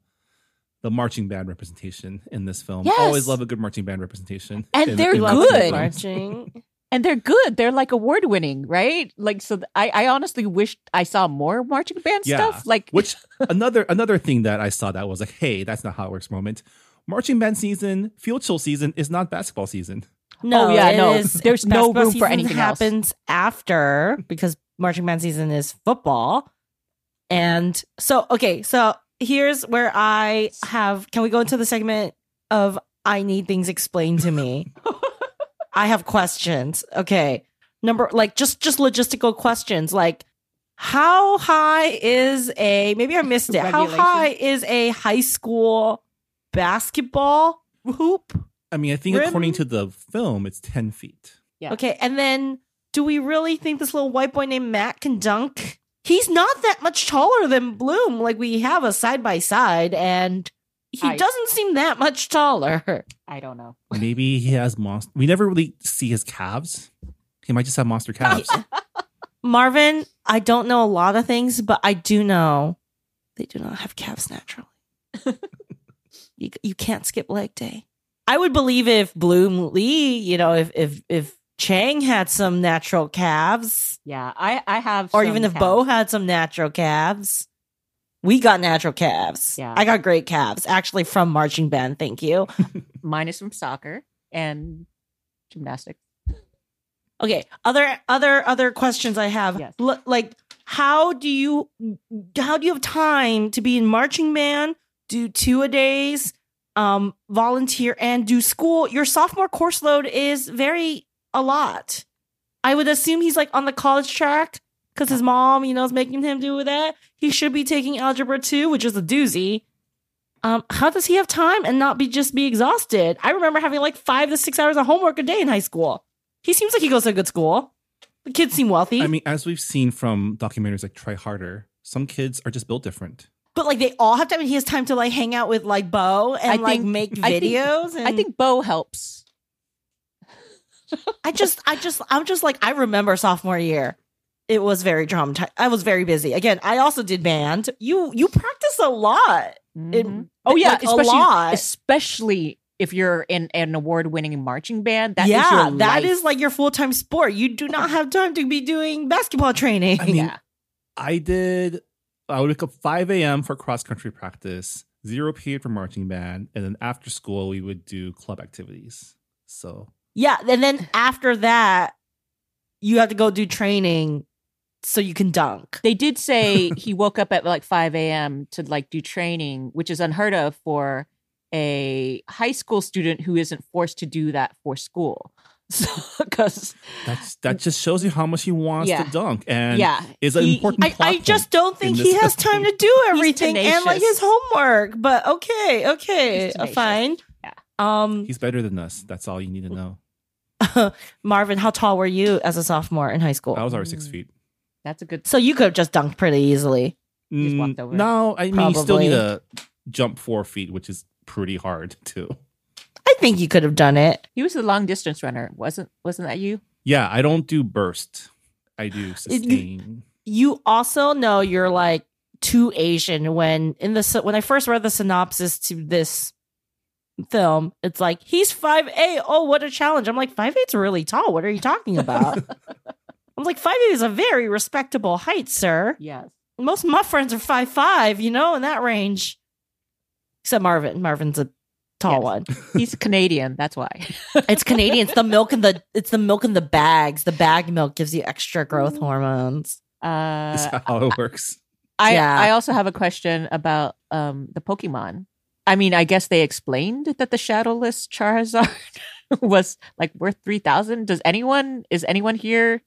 the marching band representation in this film. Yes. Always love a good marching band representation. And in- they're in good. marching. And they're good. They're like award winning, right? Like so. th- I I honestly wished I saw more marching band Yeah. stuff. Like Which another another thing that I saw that was like, hey, that's not how it works moment. Marching band season, field chill season is not basketball season. No, Oh, yeah, no. is- There's no room for season anything else. happens after because marching band season is football. And so, okay, so here's where I have. Can we go into the segment of I need things explained to me? I have questions. Okay, number like just just logistical questions like. How high is a maybe I missed it. How high is a high school basketball hoop? I mean, I think Rim- according to the film, it's ten feet. Yeah. Okay, and then do we really think this little white boy named Matt can dunk? He's not that much taller than Bloom. Like we have a side by side, and he I- doesn't seem that much taller. I don't know. Maybe he has monster. We never really see his calves. He might just have monster calves. Marvin, I don't know a lot of things, but I do know they do not have calves naturally. you you can't skip leg day. I would believe if Bloom Li, you know, if if if Chang had some natural calves, Yeah, I I have, or some even if calves. Bo had some natural calves, We got natural calves. Yeah. I got great calves, actually from marching band. Thank you. Mine is from soccer and gymnastics. Okay, other other other questions I have. Yes. L- like, how do you how do you have time to be in marching band, do two a days, um, volunteer, and do school? Your sophomore course load is very a lot. I would assume he's like on the college track because his mom, you know, is making him do that. He should be taking algebra two, which is a doozy. Um, how does he have time and not be just be exhausted? I remember having like five to six hours of homework a day in high school. He seems like he goes to a good school. The kids seem wealthy, I mean, as we've seen from documentaries like Try Harder, some kids are just built different. but like they all have time. And he has time to like hang out with like Bo and I like think- make I think- videos. and I think Bo helps. I just, I just, I'm just like I remember sophomore year. It was very traumatized. I was very busy. Again, I also did band. You you practice a lot. It- Mhm. oh yeah, like, a lot. especially if you're in an award-winning marching band. That is yeah, your that life. is like your full time sport. You do not have time to be doing basketball training. I mean, yeah. I did. I would wake up 5 a.m. for cross country practice, zero period for marching band, and then after school we would do club activities. So Yeah, and then after that, you have to go do training so you can dunk. They did say he woke up at like 5 a.m. to like do training, which is unheard of for a high school student who isn't forced to do that for school. Because that's that just shows you how much he wants Yeah. to dunk, and yeah, is an he- important. I, I just don't think he has time to do everything and like his homework. But okay, okay, He's uh, tenacious. fine. Yeah. Um, He's better than us. That's all you need to know. Marvin, how tall were you as a sophomore in high school? I was already six feet. That's a good. so you could have just dunked pretty easily. Mm. No, I mean you still need to jump four feet, which is pretty hard too. I think you could have done it. He was a long distance runner, wasn't? Wasn't that you? Yeah, I don't do burst. I do sustain. You also know you're like too Asian when in the when I first read the synopsis to this film, it's like he's five eight. Oh, what a challenge! I'm like five eight's really tall. What are you talking about? I'm like five eight is a very respectable height, sir. Yes. Most of my friends are five five. You know, in that range. Except Marvin. Marvin's a tall Yes. one. He's Canadian. That's why. It's Canadian. It's the milk in the it's the milk in the bags. The bag milk gives you extra Mm. growth hormones. Uh, Is how it works? I Yeah. I also have a question about um the Pokemon. I mean, I guess they explained that the shadowless Charizard was like worth three thousand. Does anyone is anyone here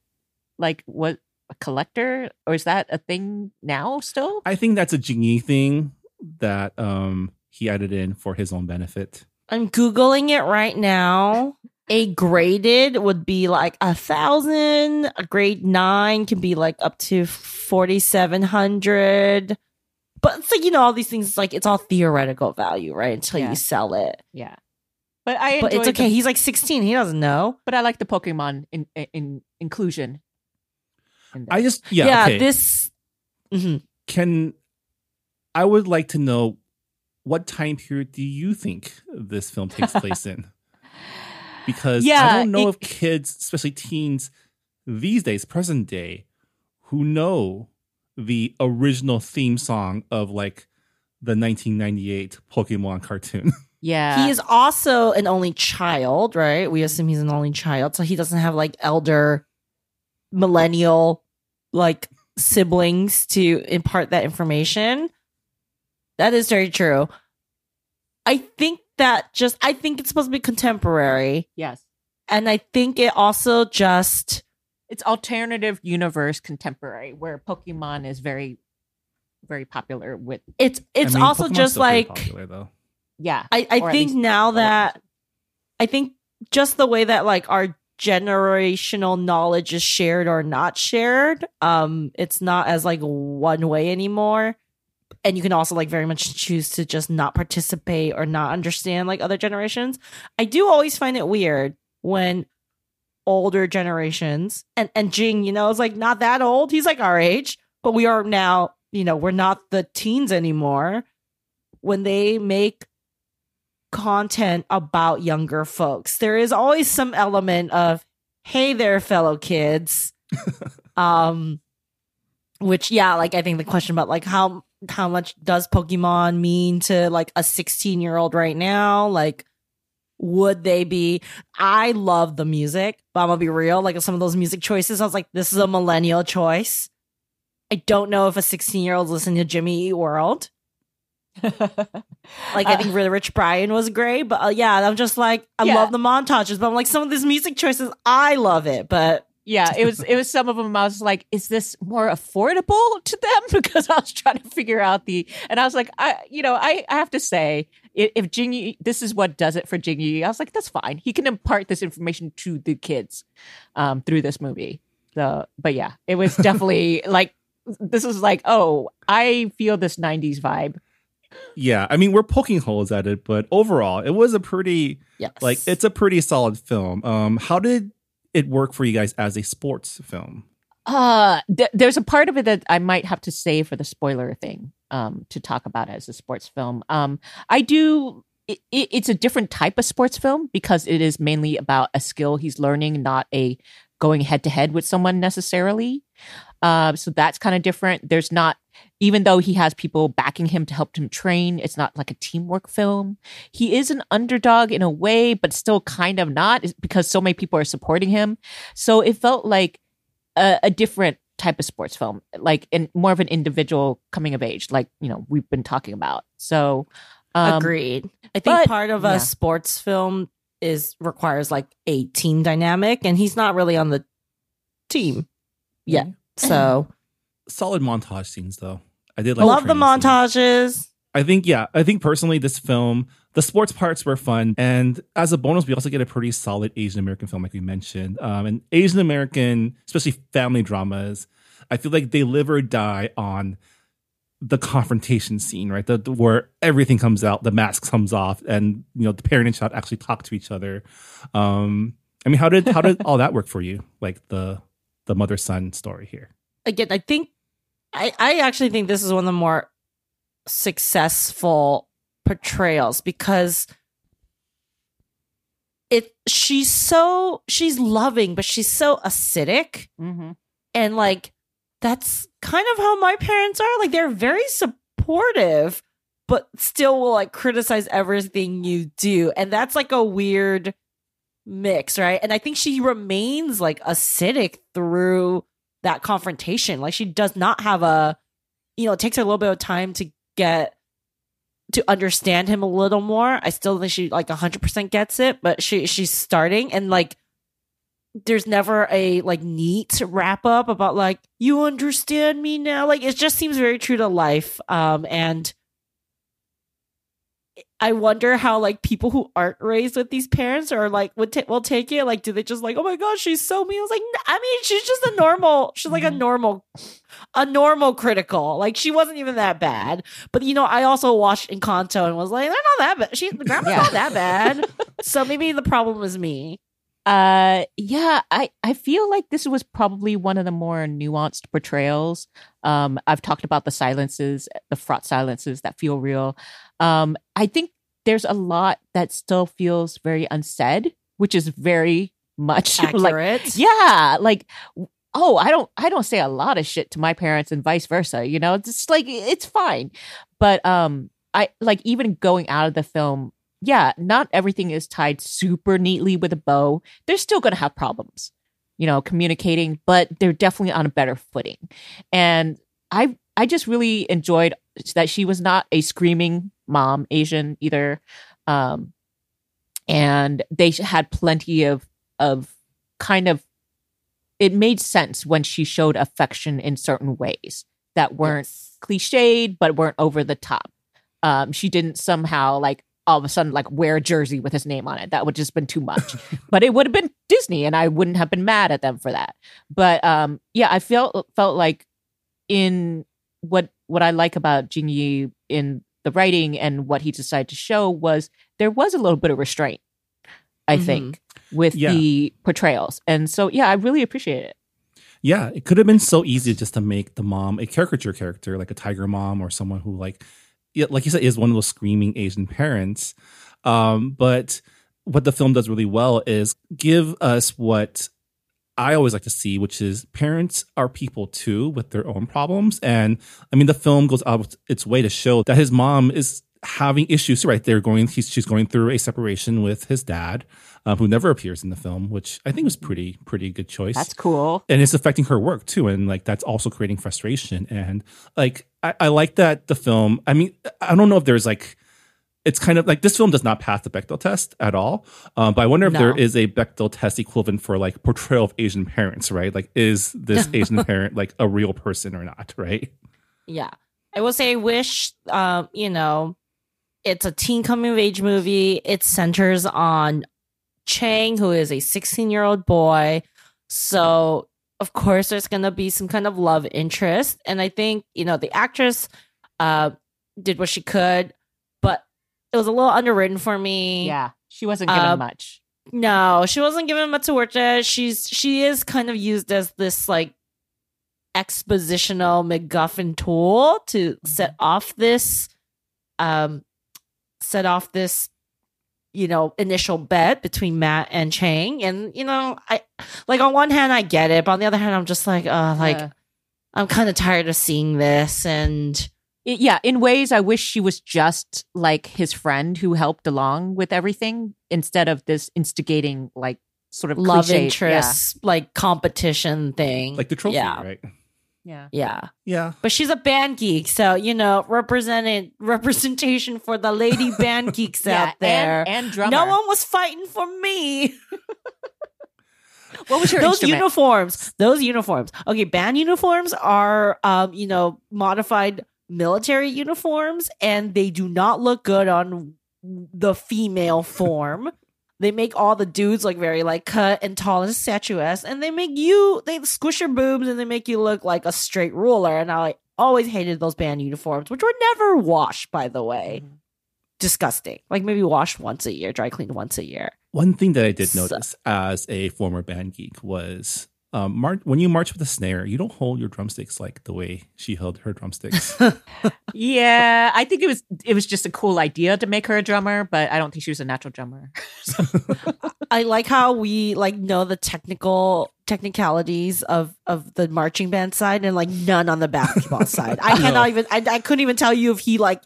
like what a collector or is that a thing now still? I think that's a Jingyi thing that um he added in for his own benefit. I'm googling it right now. A graded would be like a thousand. A grade nine can be like up to forty seven hundred. But it's like you know all these things. Like it's all theoretical value, right? Until Yeah. you sell it. Yeah, but I But it's enjoyed the- okay. He's like sixteen. He doesn't know. but I like the Pokemon in, in, in inclusion. In that. I just yeah, okay. This. Mhm. Can I would like to know what time period do you think this film takes place in? Because I don't know it- of kids, especially teens these days, present day, who know the original theme song of like the 1998 Pokemon cartoon. yeah, He is also an only child, right? We assume he's an only child, so he doesn't have like elder, millennial, like siblings to impart that information. That is very true. I think that just, I think it's supposed to be contemporary. yes. And I think it also just, It's alternative universe contemporary where Pokemon is very, very popular with it's, it's I mean, also Pokemon's just still like, popular, though. yeah. I, I think least now that I think just the way that like our generational knowledge is shared or not shared, um, it's not as like one way anymore. And you can also like very much choose to just not participate or not understand like other generations. I do always find it weird when older generations and and Jing, you know, is like not that old. He's like our age, but we are now, you know, we're not the teens anymore. When they make content about younger folks. There is always some element of, hey there, fellow kids. um which yeah, like I think the question about like how how much does Pokemon mean to like a 16 year old right now? Like, would they be? I love the music, but I'm gonna be real. Like some of those music choices, I was like, this is a millennial choice. I don't know if a 16 year old listening to Jimmy Eat World. Like I think really Rich Brian was great, but uh, yeah, I'm just like I Yeah. love the montages, but I'm like some of these music choices, I love it, but yeah, it was it was some of them. I was like, is this more affordable to them? Because I was trying to figure out the, and I was like, I you know, I I have to say, if Jingyi, this is what does it for Jingyi. I was like, that's fine. He can impart this information to the kids, um, through this movie. So, but yeah, it was definitely like this was like, oh, I feel this '90s vibe. Yeah, I mean we're poking holes at it, but overall it was a pretty yes. like it's a pretty solid film. Um, how did it work for you guys as a sports film? Uh, th- there's a part of it that I might have to save for the spoiler thing um, to talk about as a sports film. Um, I do. It, it, it's a different type of sports film because it is mainly about a skill he's learning, not a going head to head with someone necessarily. Uh, so that's kind of different. There's not, even though he has people backing him to help him train, it's not like a teamwork film. He is an underdog in a way, but still kind of not because so many people are supporting him. So it felt like a, a different type of sports film, like in more of an individual coming of age, like you know we've been talking about. So, um, Agreed. I think but- part of a yeah. sports film is requires like a team dynamic, and he's not really on the team yet. So Solid montage scenes though. I did like love the training scenes. montages. I think yeah, I think personally this film, the sports parts were fun, and as a bonus, we also get a pretty solid Asian American film, like we mentioned. Um, and Asian American, especially family dramas, I feel like they live or die on the confrontation scene, right? The, the- where everything comes out, the mask comes off, and you know the parent and child actually talk to each other. Um, I mean, how did how did all that work for you? Like the the mother son story here. Again, I think I I actually think this is one of the more successful portrayals because it she's so she's loving, but she's so acidic. mhm. and like that's kind of how my parents are. Like they're very supportive but still will like criticize everything you do. And that's like a weird mix right? And i think she remains like acidic through that confrontation. Like she does not have a you know it takes her a little bit of time to get to understand him a little more. I still think she like 100% gets it but she she's starting and like there's never a like neat wrap up about like you understand me now. Like it just seems very true to life um and i wonder how like people who aren't raised with these parents or like would ta- will take it. Like do they just like oh my gosh she's so mean. I was like "N- i mean she's just a normal she's like a normal a normal critical. Like she wasn't even that bad. But you know i also watched encanto and was like they're not that bad she the grandma's Yeah. not that bad. So maybe the problem was me Uh, yeah, I I feel like this was probably one of the more nuanced portrayals. Um, I've talked about the silences, the fraught silences that feel real. Um, I think there's a lot that still feels very unsaid, which is very much like yeah like oh i don't i don't say a lot of shit to my parents and vice versa you know it's just like it's fine but um i like even going out of the film yeah not everything is tied super neatly with a bow they're still going to have problems you know communicating but they're definitely on a better footing and i i just really enjoyed that she was not a screaming mom asian either um and they had plenty of of kind of it made sense when she showed affection in certain ways that weren't Yes. cliched but weren't over the top. Um, she didn't somehow like all of a sudden like wear a jersey with his name on it. That would just been too much. but it would have been Disney, and I wouldn't have been mad at them for that. But um, yeah, I felt felt like in what what I like about Jin Yi in the writing and what he decided to show was there was a little bit of restraint. I Mhm. think with Yeah. the portrayals, and so yeah, I really appreciate it. Yeah, it could have been so easy just to make the mom a caricature character, like a tiger mom or someone who, like, like you said, is one of those screaming Asian parents. Um, but what the film does really well is give us what I always like to see, which is parents are people too with their own problems. And I mean, the film goes out of its way to show that his mom is having issues right there going he's, she's going through a separation with his dad um, who never appears in the film which i think was pretty pretty good choice That's cool. and it's affecting her work too and like that's also creating frustration and like I, I like that the film i mean i don't know if there's like it's kind of like this film does not pass the Bechdel test at all. Um, but I wonder if No. there is a Bechdel test equivalent for like portrayal of Asian parents, right? Like, is this Asian parent like a real person or not, right? Yeah. I will say, I wish, um, you know, it's a teen coming of age movie. It centers on Chang, who is a 16 year old boy. So, of course, there's going to be some kind of love interest. And I think, you know, the actress uh, did what she could, but it was a little underwritten for me. Yeah, she wasn't given Uh, much. No, she wasn't given much to work at. She's she is kind of used as this like expositional MacGuffin tool to set off this um set off this you know initial bet between Matt and Chang and you know I like on one hand I get it but on the other hand I'm just like uh like Yeah. I'm kind of tired of seeing this and It- yeah, in ways, I wish she was just like his friend who helped along with everything instead of this instigating, like, sort of love cliche- interest like competition thing Like the trophy, yeah right? Yeah. yeah Yeah. But she's a band geek, so you know, represented representation for the lady band geeks yeah. out there. And, and drummer. no one was fighting for me. What was your those instrument? uniforms, those uniforms. Okay, band uniforms are, um, you know, modified military uniforms, and they do not look good on the female form. They make all the dudes like very like cut and tall and statuesque, and they make you they squish your boobs and they make you look like a straight ruler. And I like, always hated those band uniforms, which were never washed, by the way. Mm-hmm. Disgusting. Like maybe washed once a year, dry cleaned once a year. One thing that I did So- notice as a former band geek was um, mar- when you march with a snare, you don't hold your drumsticks like the way she held her drumsticks. Yeah, I think it was it was just a cool idea to make her a drummer, but I don't think she was a natural drummer. I like how we like know the technical technicalities of of the marching band side and like none on the basketball side. I No. cannot even. I, I couldn't even tell you if he like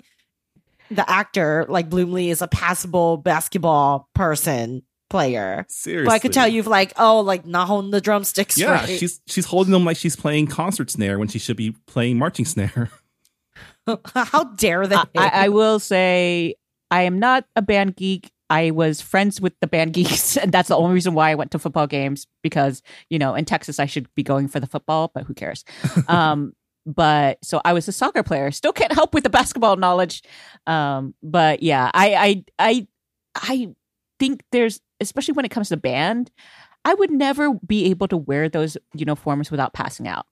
the actor like Bloom Li is a passable basketball person player. Seriously. But I could tell you if like oh like not holding the drumsticks. Yeah, right. she's she's holding them like she's playing concert snare when she should be playing marching snare. how dare they? I, I will say I am not a band geek. I was friends with the band geeks, and that's the only reason why I went to football games because you know in Texas I should be going for the football, but who cares? um, but so I was a soccer player. Still can't help with the basketball knowledge. Um, but yeah, I I I I think there's especially when it comes to band, I would never be able to wear those uniforms without passing out.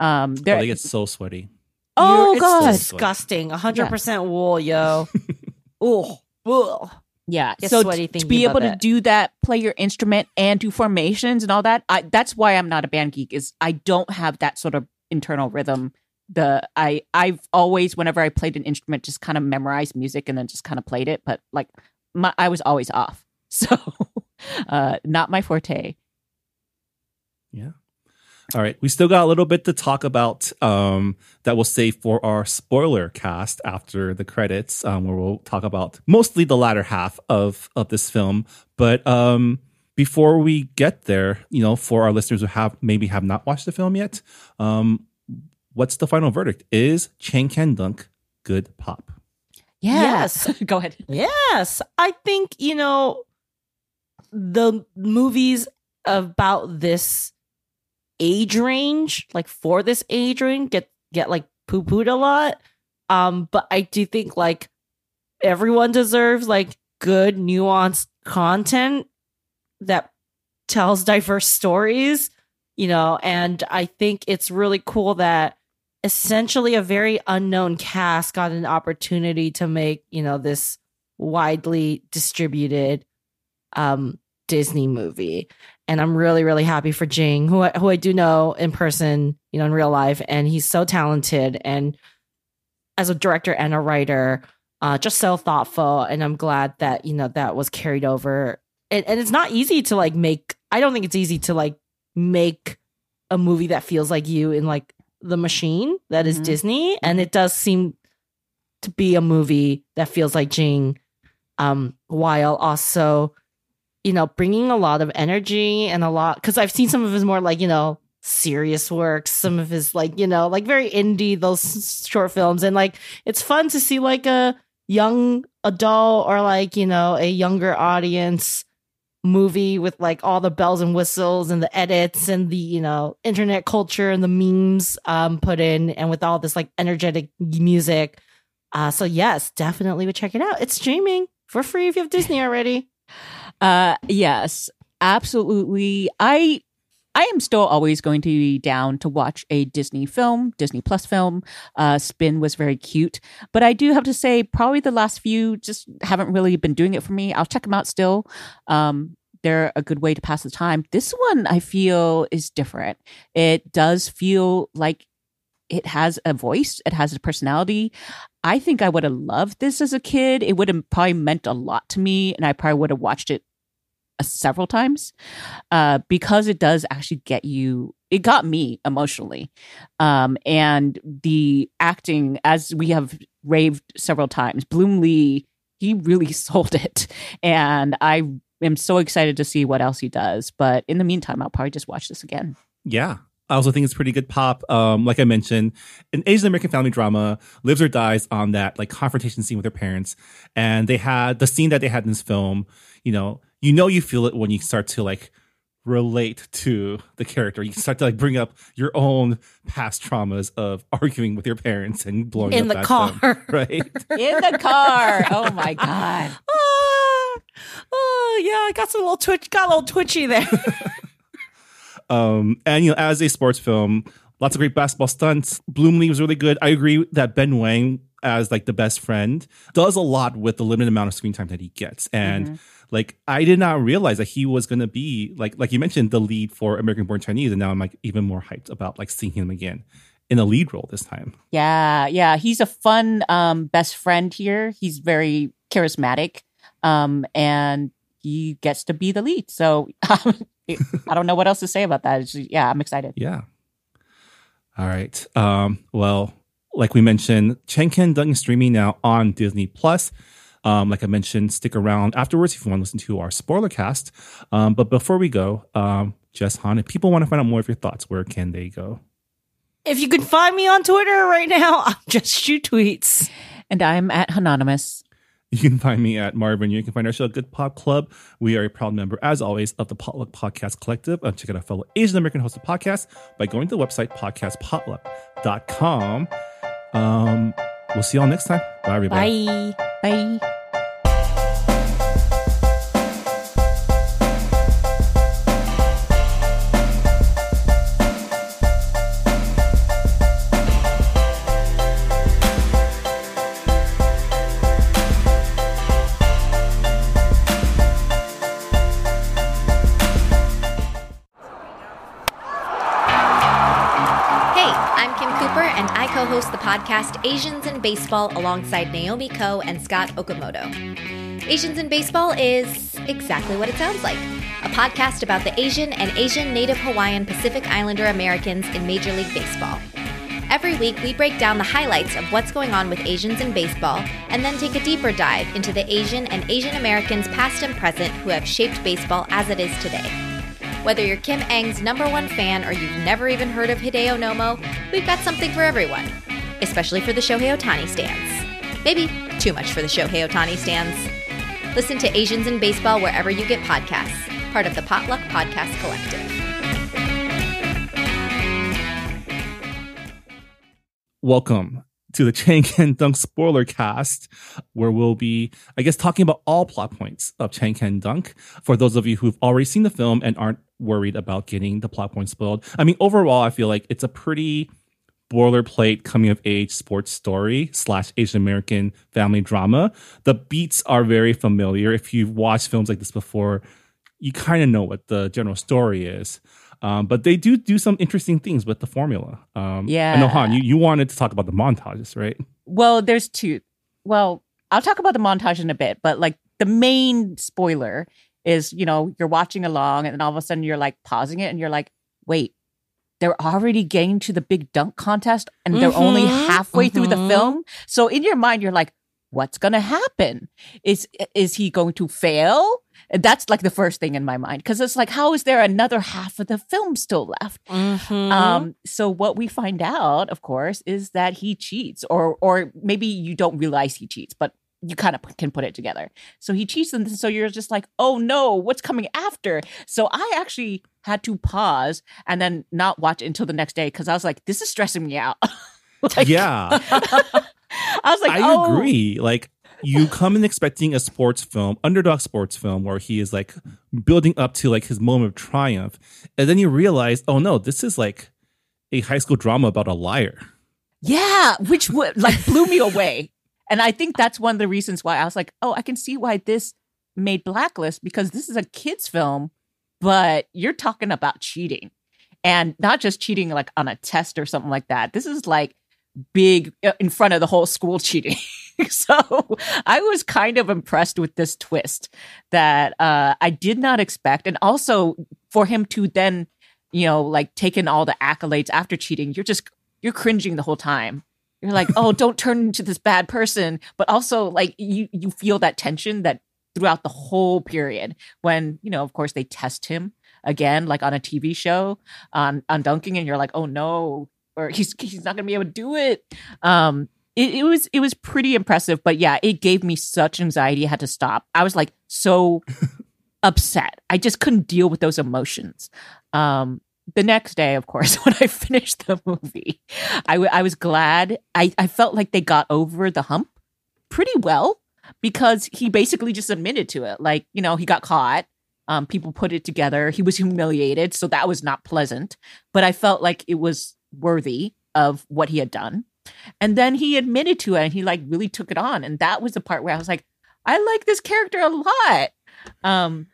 Um, Oh, there, they get so sweaty. oh You're- god, it's disgusting. hundred percent wool, yo. oh, ugh. Yeah. Get so sweaty t- to be able about to do that, play your instrument and do formations and all that, I, that's why I'm not a band geek. Is I don't have that sort of internal rhythm. The I I've always whenever I played an instrument, just kind of memorized music and then just kind of played it. But like my, I was always off, so uh, not my forte. Yeah. All right. We still got a little bit to talk about um, that we'll save for our spoiler cast after the credits, um, where we'll talk about mostly the latter half of, of this film. But um, before we get there, you know, for our listeners who have maybe have not watched the film yet, um, what's the final verdict? Is Chang Can Dunk good pop? Yes. Go ahead. Yes, I think you know the movies about this age range, like for this age range, get get like poo pooed a lot. Um, but I do think like everyone deserves like good nuanced content that tells diverse stories, you know, and I think it's really cool that essentially a very unknown cast got an opportunity to make, you know, this widely distributed um Disney movie. And I'm really, really happy for Jing, who I, who I do know in person, you know, in real life, and he's so talented and as a director and a writer, uh, just so thoughtful. And I'm glad that you know that was carried over. And, and it's not easy to like make. I don't think it's easy to like make a movie that feels like you in like the machine that is Mhm. Disney, and it does seem to be a movie that feels like Jing, um, while also, you know, bringing a lot of energy and a lot because I've seen some of his more like you know serious works, some of his like you know like very indie those short films, and like it's fun to see like a young adult or like you know a younger audience movie with like all the bells and whistles and the edits and the you know internet culture and the memes um put in and with all this like energetic music. Uh so yes definitely would check it out. It's streaming for free if you have disney already Uh yes, absolutely. I I am still always going to be down to watch a Disney film, Disney Plus film. Uh Spin was very cute, but I do have to say probably the last few just haven't really been doing it for me. I'll check them out still. Um they're a good way to pass the time. This one I feel is different. It does feel like it has a voice, it has a personality. I think I would have loved this as a kid. It would have probably meant a lot to me, and I probably would have watched it uh, several times uh, because it does actually get you. It got me emotionally, um, and the acting, as we have raved several times, Bloom Li, he really sold it, and I am so excited to see what else he does. But in the meantime, I'll probably just watch this again. Yeah. I also think it's pretty good pop. Um, like I mentioned, an Asian American family drama lives or dies on that like confrontation scene with their parents. And they had the scene that they had in this film, you know, you know you feel it when you start to like relate to the character. You start to like bring up your own past traumas of arguing with your parents and blowing in up the car them, right? In the car. Oh my god. Ah, oh yeah i got some little twitch got a little twitchy there Um, and you know, as a sports film, lots of great basketball stunts. Bloom Li was really good. I agree that Ben Wang as like the best friend does a lot with the limited amount of screen time that he gets. And like I did not realize that he was gonna be like like you mentioned the lead for American Born Chinese, and now I'm like even more hyped about like seeing him again in a lead role this time. Yeah, yeah. He's a fun um, best friend here. He's very charismatic, um, and he gets to be the lead. So I don't know what else to say about that. It's just- yeah, I'm excited. Yeah. All right. Um, well, like we mentioned, Chang Can Dunk is streaming now on Disney Plus. Um, like I mentioned, stick around afterwards if you want to listen to our spoiler cast. Um, but before we go, um, Jess Hanh, if people want to find out more of your thoughts, where can they go? if you can find me on twitter right now i'm jessjutweets And I'm at Hanhonymous. You can find me at Marvin. You can find our show Good Pop Club. We are a proud member, as always, of the Potluck Podcast Collective. Uh, check out our fellow Asian American hosted podcast by going to the website podcastpotluck.com. Um, we'll see y'all next time. Bye, everybody. bye Bye. Podcast Asians in Baseball alongside Naomi Ko and Scott Okamoto. Asians in Baseball is exactly what it sounds like a podcast about the Asian and Asian Native Hawaiian Pacific Islander Americans in Major League Baseball. Every week, we break down the highlights of what's going on with Asians in baseball and then take a deeper dive into the Asian and Asian Americans past and present who have shaped baseball as it is today. Whether you're Kim Ng's number one fan or you've never even heard of Hideo Nomo, we've got something for everyone, especially for the Shohei Ohtani stands. Maybe too much for the Shohei Ohtani stands. Listen to Asians in Baseball wherever you get podcasts, part of the Potluck Podcast Collective. welcome to the Chang Can Dunk spoiler cast, where we'll be, I guess, talking about all plot points of Chang Can Dunk. For those of you who've already seen the film and aren't worried about getting the plot points spoiled, I mean, overall, I feel like it's a pretty boilerplate coming of age sports story slash Asian American family drama. The beats are very familiar. If you've watched films like this before, you kind of know what the general story is. Um, but they do do some interesting things with the formula. Um, Yeah. I know, Hanh, you, you wanted to talk about the montages, right? Well, there's two. Well, I'll talk about the montage in a bit, but like the main spoiler is, you know, you're watching along and then all of a sudden you're like pausing it and you're like, wait, they're already getting to the big dunk contest and they're only Mhm, halfway through the mhm. film. So in your mind, you're like, what's going to happen? Is, is he going to fail? And that's like the first thing in my mind. Cause it's like, how is there another half of the film still left? Mhm. Um, so what we find out, of course, is that he cheats, or or maybe you don't realize he cheats, but you kind of can put it together. So he cheats, and so you're just like, oh no, what's coming after? So I actually had to pause and then not watch it until the next day because I was like, this is stressing me out. Like, yeah, I was like, I oh. agree. Like you come in expecting a sports film, underdog sports film, where he is like building up to like his moment of triumph, and then you realize, oh no, this is like a high school drama about a liar. Yeah, which would like blew me away. And I think that's one of the reasons why I was like, oh, I can see why this made Blacklist because this is a kids film, but you're talking about cheating. And not just cheating like on a test or something like that. This is like big uh, in front of the whole school cheating. so I was kind of impressed with this twist that uh, I did not expect. And also for him to then, you know, like take in all the accolades after cheating, you're just, you're cringing the whole time. You're like, oh, don't turn into this bad person. But also like you, you feel that tension that throughout the whole period when, you know, of course they test him again, like on a TV show on, on dunking and you're like, oh no, or he's he's not gonna be able to do it. Um, it, it was it was pretty impressive, but yeah, it gave me such anxiety. I had to stop. I was like so upset. I just couldn't deal with those emotions. Um, the next day, of course, when I finished the movie, I, w- I was glad. I, I felt like they got over the hump pretty well because he basically just admitted to it. Like, you know, he got caught. Um, people put it together. He was humiliated, so that was not pleasant. But I felt like it was worthy of what he had done. And then he admitted to it and he like really took it on. And that was the part where I was like, I like this character a lot. Um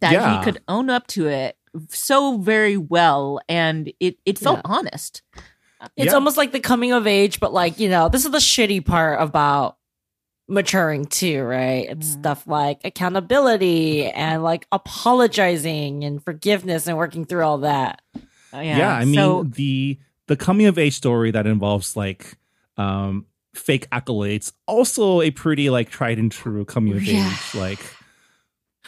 that Yeah. he could own up to it so very well and it it felt Yeah. honest. It's Yeah. almost like the coming of age, but like, you know, this is the shitty part about maturing too, right? It's Mhm. stuff like accountability and like apologizing and forgiveness and working through all that. Uh, yeah, I mean so- the the coming of age story that involves like um fake accolades also a pretty like tried and true coming of Yeah. age like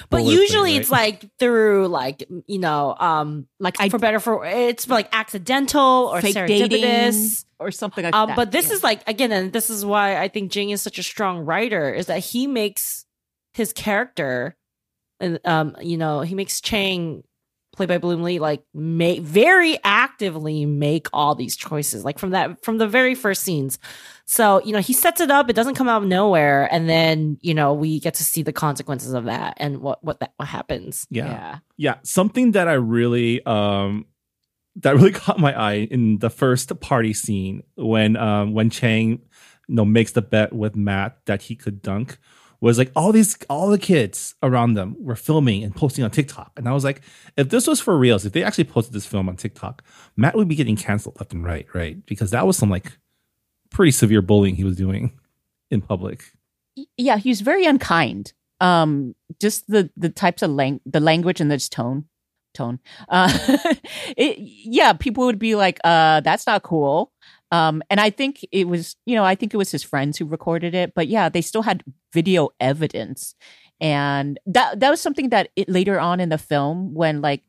But boilerplate, usually right? it's like through like, you know, um like I for better for it's like accidental or fake dating serendipitous. or something like Um, that. but this Yeah. is like again, and this is why I think Jing is such a strong writer, is that he makes his character, and um, you know, he makes Chang, played by Bloom Li, like make very actively make all these choices, like from that from the very first scenes. So you know, he sets it up; it doesn't come out of nowhere, and then you know we get to see the consequences of that and what what that what happens. yeah. yeah. Yeah, something that I really um that really caught my eye in the first party scene when um when Chang you know makes the bet with Matt that he could dunk was like all these all the kids around them were filming and posting on TikTok. And I was like, if this was for reals, if they actually posted this film on TikTok, Matt would be getting canceled left and right, right? Because that was some like pretty severe bullying he was doing in public. yeah, he was very unkind. Um, just the the types of lang- the language and this tone, tone. Uh, it, yeah, people would be like, "Uh, that's not cool." Um, and I think it was, you know, I think it was his friends who recorded it, but yeah, they still had video evidence, and that that was something that it later on in the film when like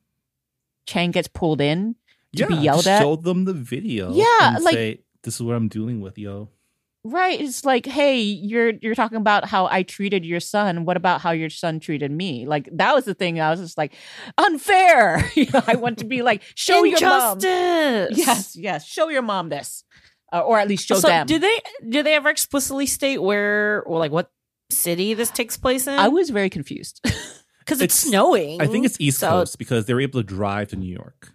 Chang gets pulled in to be yelled just at. Show them the video. Yeah, and like- say, this is what I'm dealing with, yo. Right. It's like, hey, you're you're talking about how I treated your son. What about how your son treated me? Like that was the thing. I was just like, unfair. you know, I want to be like, show your mom. Injustice. Yes, yes. Show your mom this, uh, or at least show so them. do they do they ever explicitly state where or like what city this takes place in? I was very confused. because it's, It's- snowing. I think it's East So- Coast because they were able to drive to New York.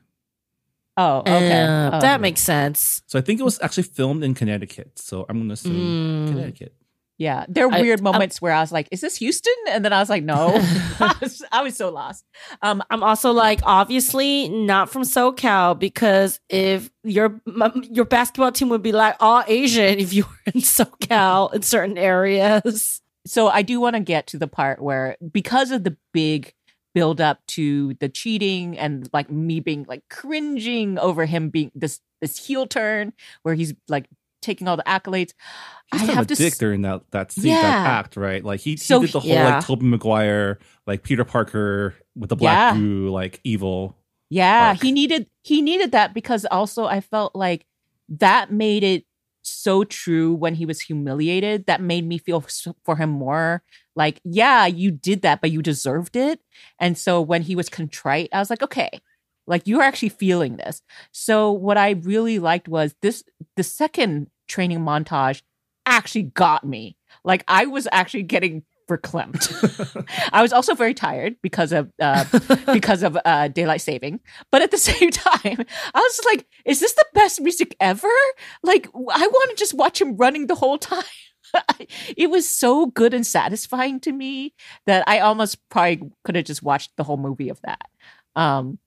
oh, okay. Uh, Oh. that makes sense. So I think it was actually filmed in Connecticut. So I'm going to assume Mm. Connecticut. Yeah, there are I- weird um, moments where I was like, "Is this Houston?" And then I was like, "No." I, was, I was so lost. Um, I'm also like obviously not from SoCal because if your m- your basketball team would be like all Asian if you were in SoCal in certain areas. So I do want to get to the part where because of the big build up to the cheating and like me being like cringing over him being this this heel turn where he's like taking all the accolades. He's I have to dick s- during that that scene, Yeah. that act, right? Like he, So he did the whole yeah. like Tobey Maguire, like Peter Parker with the black Yeah. goo, like evil. Yeah, arc. he needed he needed that because also I felt like that made it so true when he was humiliated. That made me feel for him more like, yeah, you did that, but you deserved it. And so when he was contrite, I was like, okay, like you're actually feeling this. So what I really liked was this the second training montage actually got me. Like I was actually getting verklempt. I was also very tired because of uh, because of uh, daylight saving. But at the same time, I was like, "Is this the best music ever?" Like, I want to just watch him running the whole time. it was so good and satisfying to me that I almost probably could have just watched the whole movie of that. Um,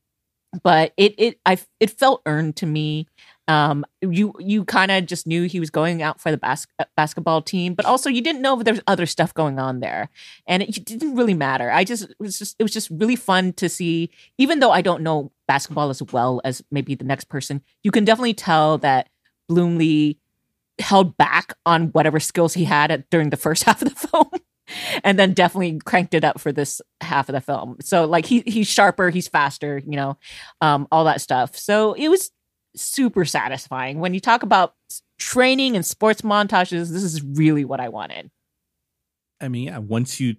but it it I it felt earned to me. Um, you you kind of just knew he was going out for the bas- uh, basketball team, but also you didn't know if there was other stuff going on there, and it didn't really matter. I just it was just it was just really fun to see. Even though I don't know basketball as well as maybe the next person, you can definitely tell that Bloom Li held back on whatever skills he had at, during the first half of the film. And then definitely cranked it up for this half of the film. So like he he's sharper, he's faster, you know, um, all that stuff. So it was super satisfying. When you talk about training and sports montages, this is really what I wanted. I mean, yeah, once you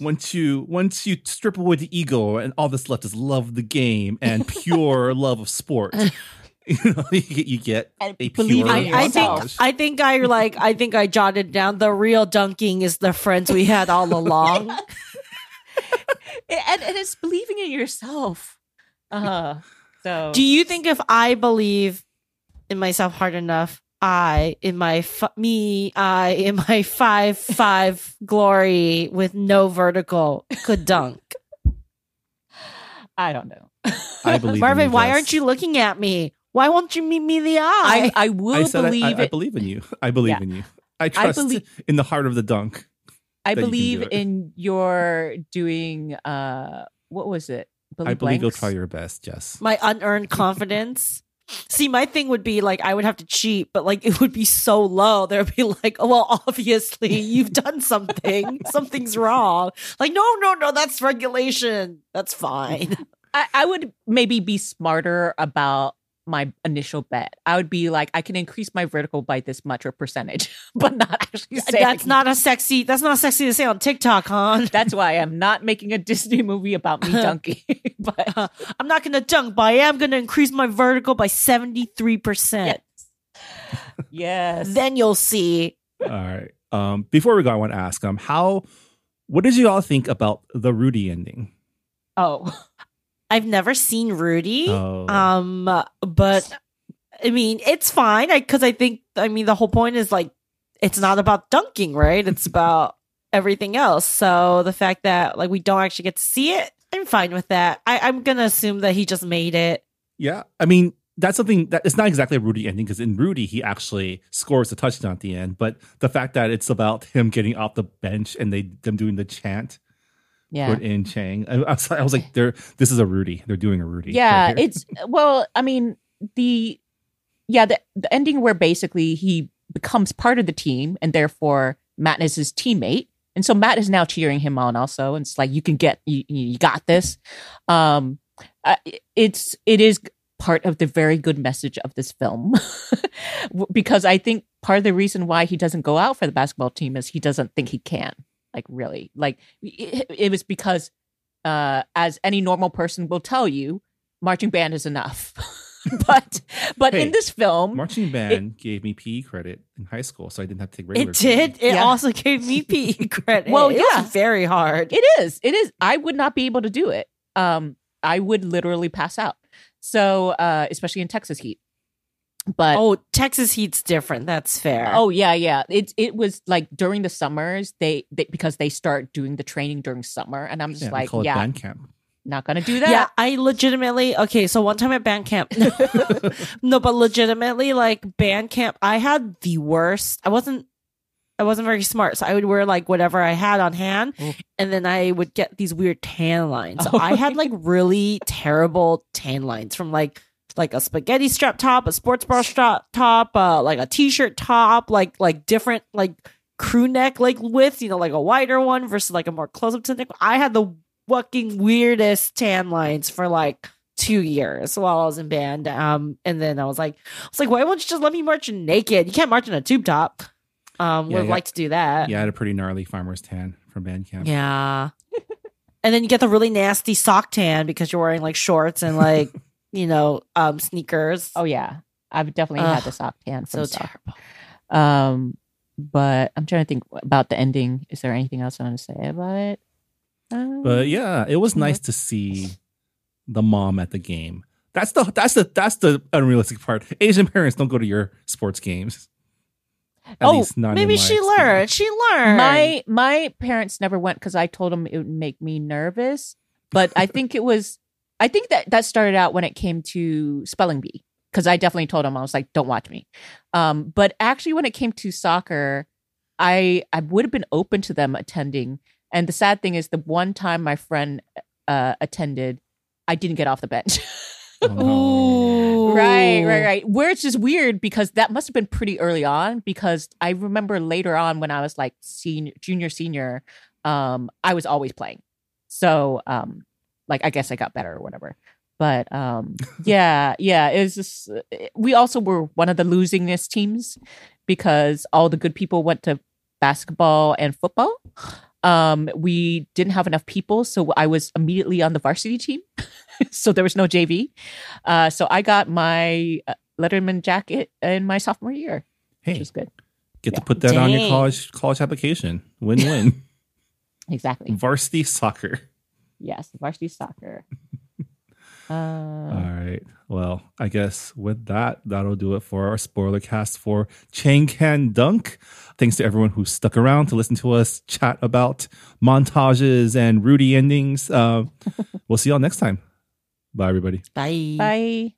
once you once you strip away the ego and all that's left is love of the game and pure love of sport. You know, you get, you get a pure I, I think. I think I like I think I jotted down the real dunking is the friends we had all along. And, and it's believing in yourself. Uh so Do you think if I believe in myself hard enough, I in my f- me I in my five five glory with no vertical could dunk? I don't know. I believe in Marvin, you, why Jess. aren't you looking at me? Why won't you meet me in the eye? I, I will I said I- believe I, I it. believe in you. I believe Yeah. in you. I trust believe- in the heart of the dunk. I that you believe in your doing uh what was it? Billy I believe you'll try your best, Jess. my unearned confidence. See, my thing would be like I would have to cheat, but like it would be so low. There'd be like, oh, well, obviously you've done something. Something's wrong. Like, no, no, no, that's regulation. That's fine. I, I would maybe be smarter about my initial bet. I would be like, I can increase my vertical by this much or percentage, but not actually say that's not a sexy. That's not sexy to say on TikTok, hon. That's why I'm not making a Disney movie about me dunking. but I'm not gonna dunk, but I am gonna increase my vertical by seventy three percent. yes, Then you'll see. All right. Um, before we go, I want to ask um, how, what did you all think about the Rudy ending? oh, I've never seen Rudy. Oh. Um, but I mean, it's fine I because I, think I mean the whole point is like it's not about dunking, right? It's about everything else. So the fact that like we don't actually get to see it, I'm fine with that. I, I'm gonna assume that he just made it. Yeah, I mean that's something that it's not exactly a Rudy ending because in Rudy he actually scores a touchdown at the end, but the fact that it's about him getting off the bench and they them doing the chant yeah. put in Chang, I, I was, I was like, "They're this is a Rudy. They're doing a Rudy." yeah right it's well i mean the yeah the, the ending where basically he becomes part of the team and therefore matt is his teammate and so matt is now cheering him on also and it's like you can get you, you got this um uh, it's it is part of the very good message of this film because i think part of the reason why he doesn't go out for the basketball team is he doesn't think he can like really like it, it was because uh as any normal person will tell you marching band is enough. but but Hey, in this film, marching band gave me PE credit in high school, so I didn't have to take regular. It did. It Yeah. also gave me PE credit. Well, it yeah. was very hard. it is it is. I would not be able to do it. Um, I would literally pass out. So uh, especially in Texas heat. But oh, Texas Heat's different. That's fair. Oh yeah, yeah. It it was like during the summers they, they because they start doing the training during summer, and I'm just Yeah, like, call yeah, band camp. not gonna do that. Yeah, I legitimately okay. So one time at band camp, no, but legitimately like band camp, I had the worst. I wasn't I wasn't very smart, so I would wear like whatever I had on hand, Oh. and then I would get these weird tan lines. So Oh. I had like really terrible tan lines from like like a spaghetti strap top, a sports bra strap top, uh, like a t-shirt top, like like different like crew neck like widths, you know, like a wider one versus like a more close up to the neck. I had the fucking weirdest tan lines for like two years while I was in band. Um, and then I was like, I was like, why won't you just let me march naked? You can't march in a tube top. Um, Yeah, would yeah. like to do that. Yeah, I had a pretty gnarly farmer's tan from band camp. Yeah. and then you get the really nasty sock tan because you're wearing like shorts and like, you know, um sneakers. Oh yeah, I've definitely Ugh, had the sock tan. so sock. terrible. Um, but I'm trying to think about the ending. Is there anything else I want to say about it? Um, But yeah, it was nice to see the mom at the game. That's the that's the that's the unrealistic part. Asian parents don't go to your sports games. At Oh, least not Maybe she experience. learned. She learned. my my parents never went because I told them it would make me nervous. But I think it was. I think that that started out when it came to spelling bee because I definitely told them I was like, "Don't watch me." Um, but actually, when it came to soccer, I I would have been open to them attending. And the sad thing is, the one time my friend uh, attended, I didn't get off the bench. Oh. Ooh. Right, right, right. Where it's just weird because that must have been pretty early on because I remember later on when I was like senior, junior, senior, um, I was always playing. So, um, like I guess I got better or whatever. But um, yeah, yeah, it was just we also were one of the losingest teams because all the good people went to basketball and football. Um, we didn't have enough people, so I was immediately on the varsity team. so there was no JV. Uh, so I got my uh, Letterman jacket in my sophomore year, which Hey, was good. get to put that on your college college application. Win win. Exactly. Varsity soccer. Yes, varsity soccer. Uh, All right. Well, I guess with that, that'll do it for our spoiler cast for Chang Can Dunk. Thanks to everyone who stuck around to listen to us chat about montages and Rudy endings. Uh, we'll see y'all next time. Bye, everybody. Bye. bye.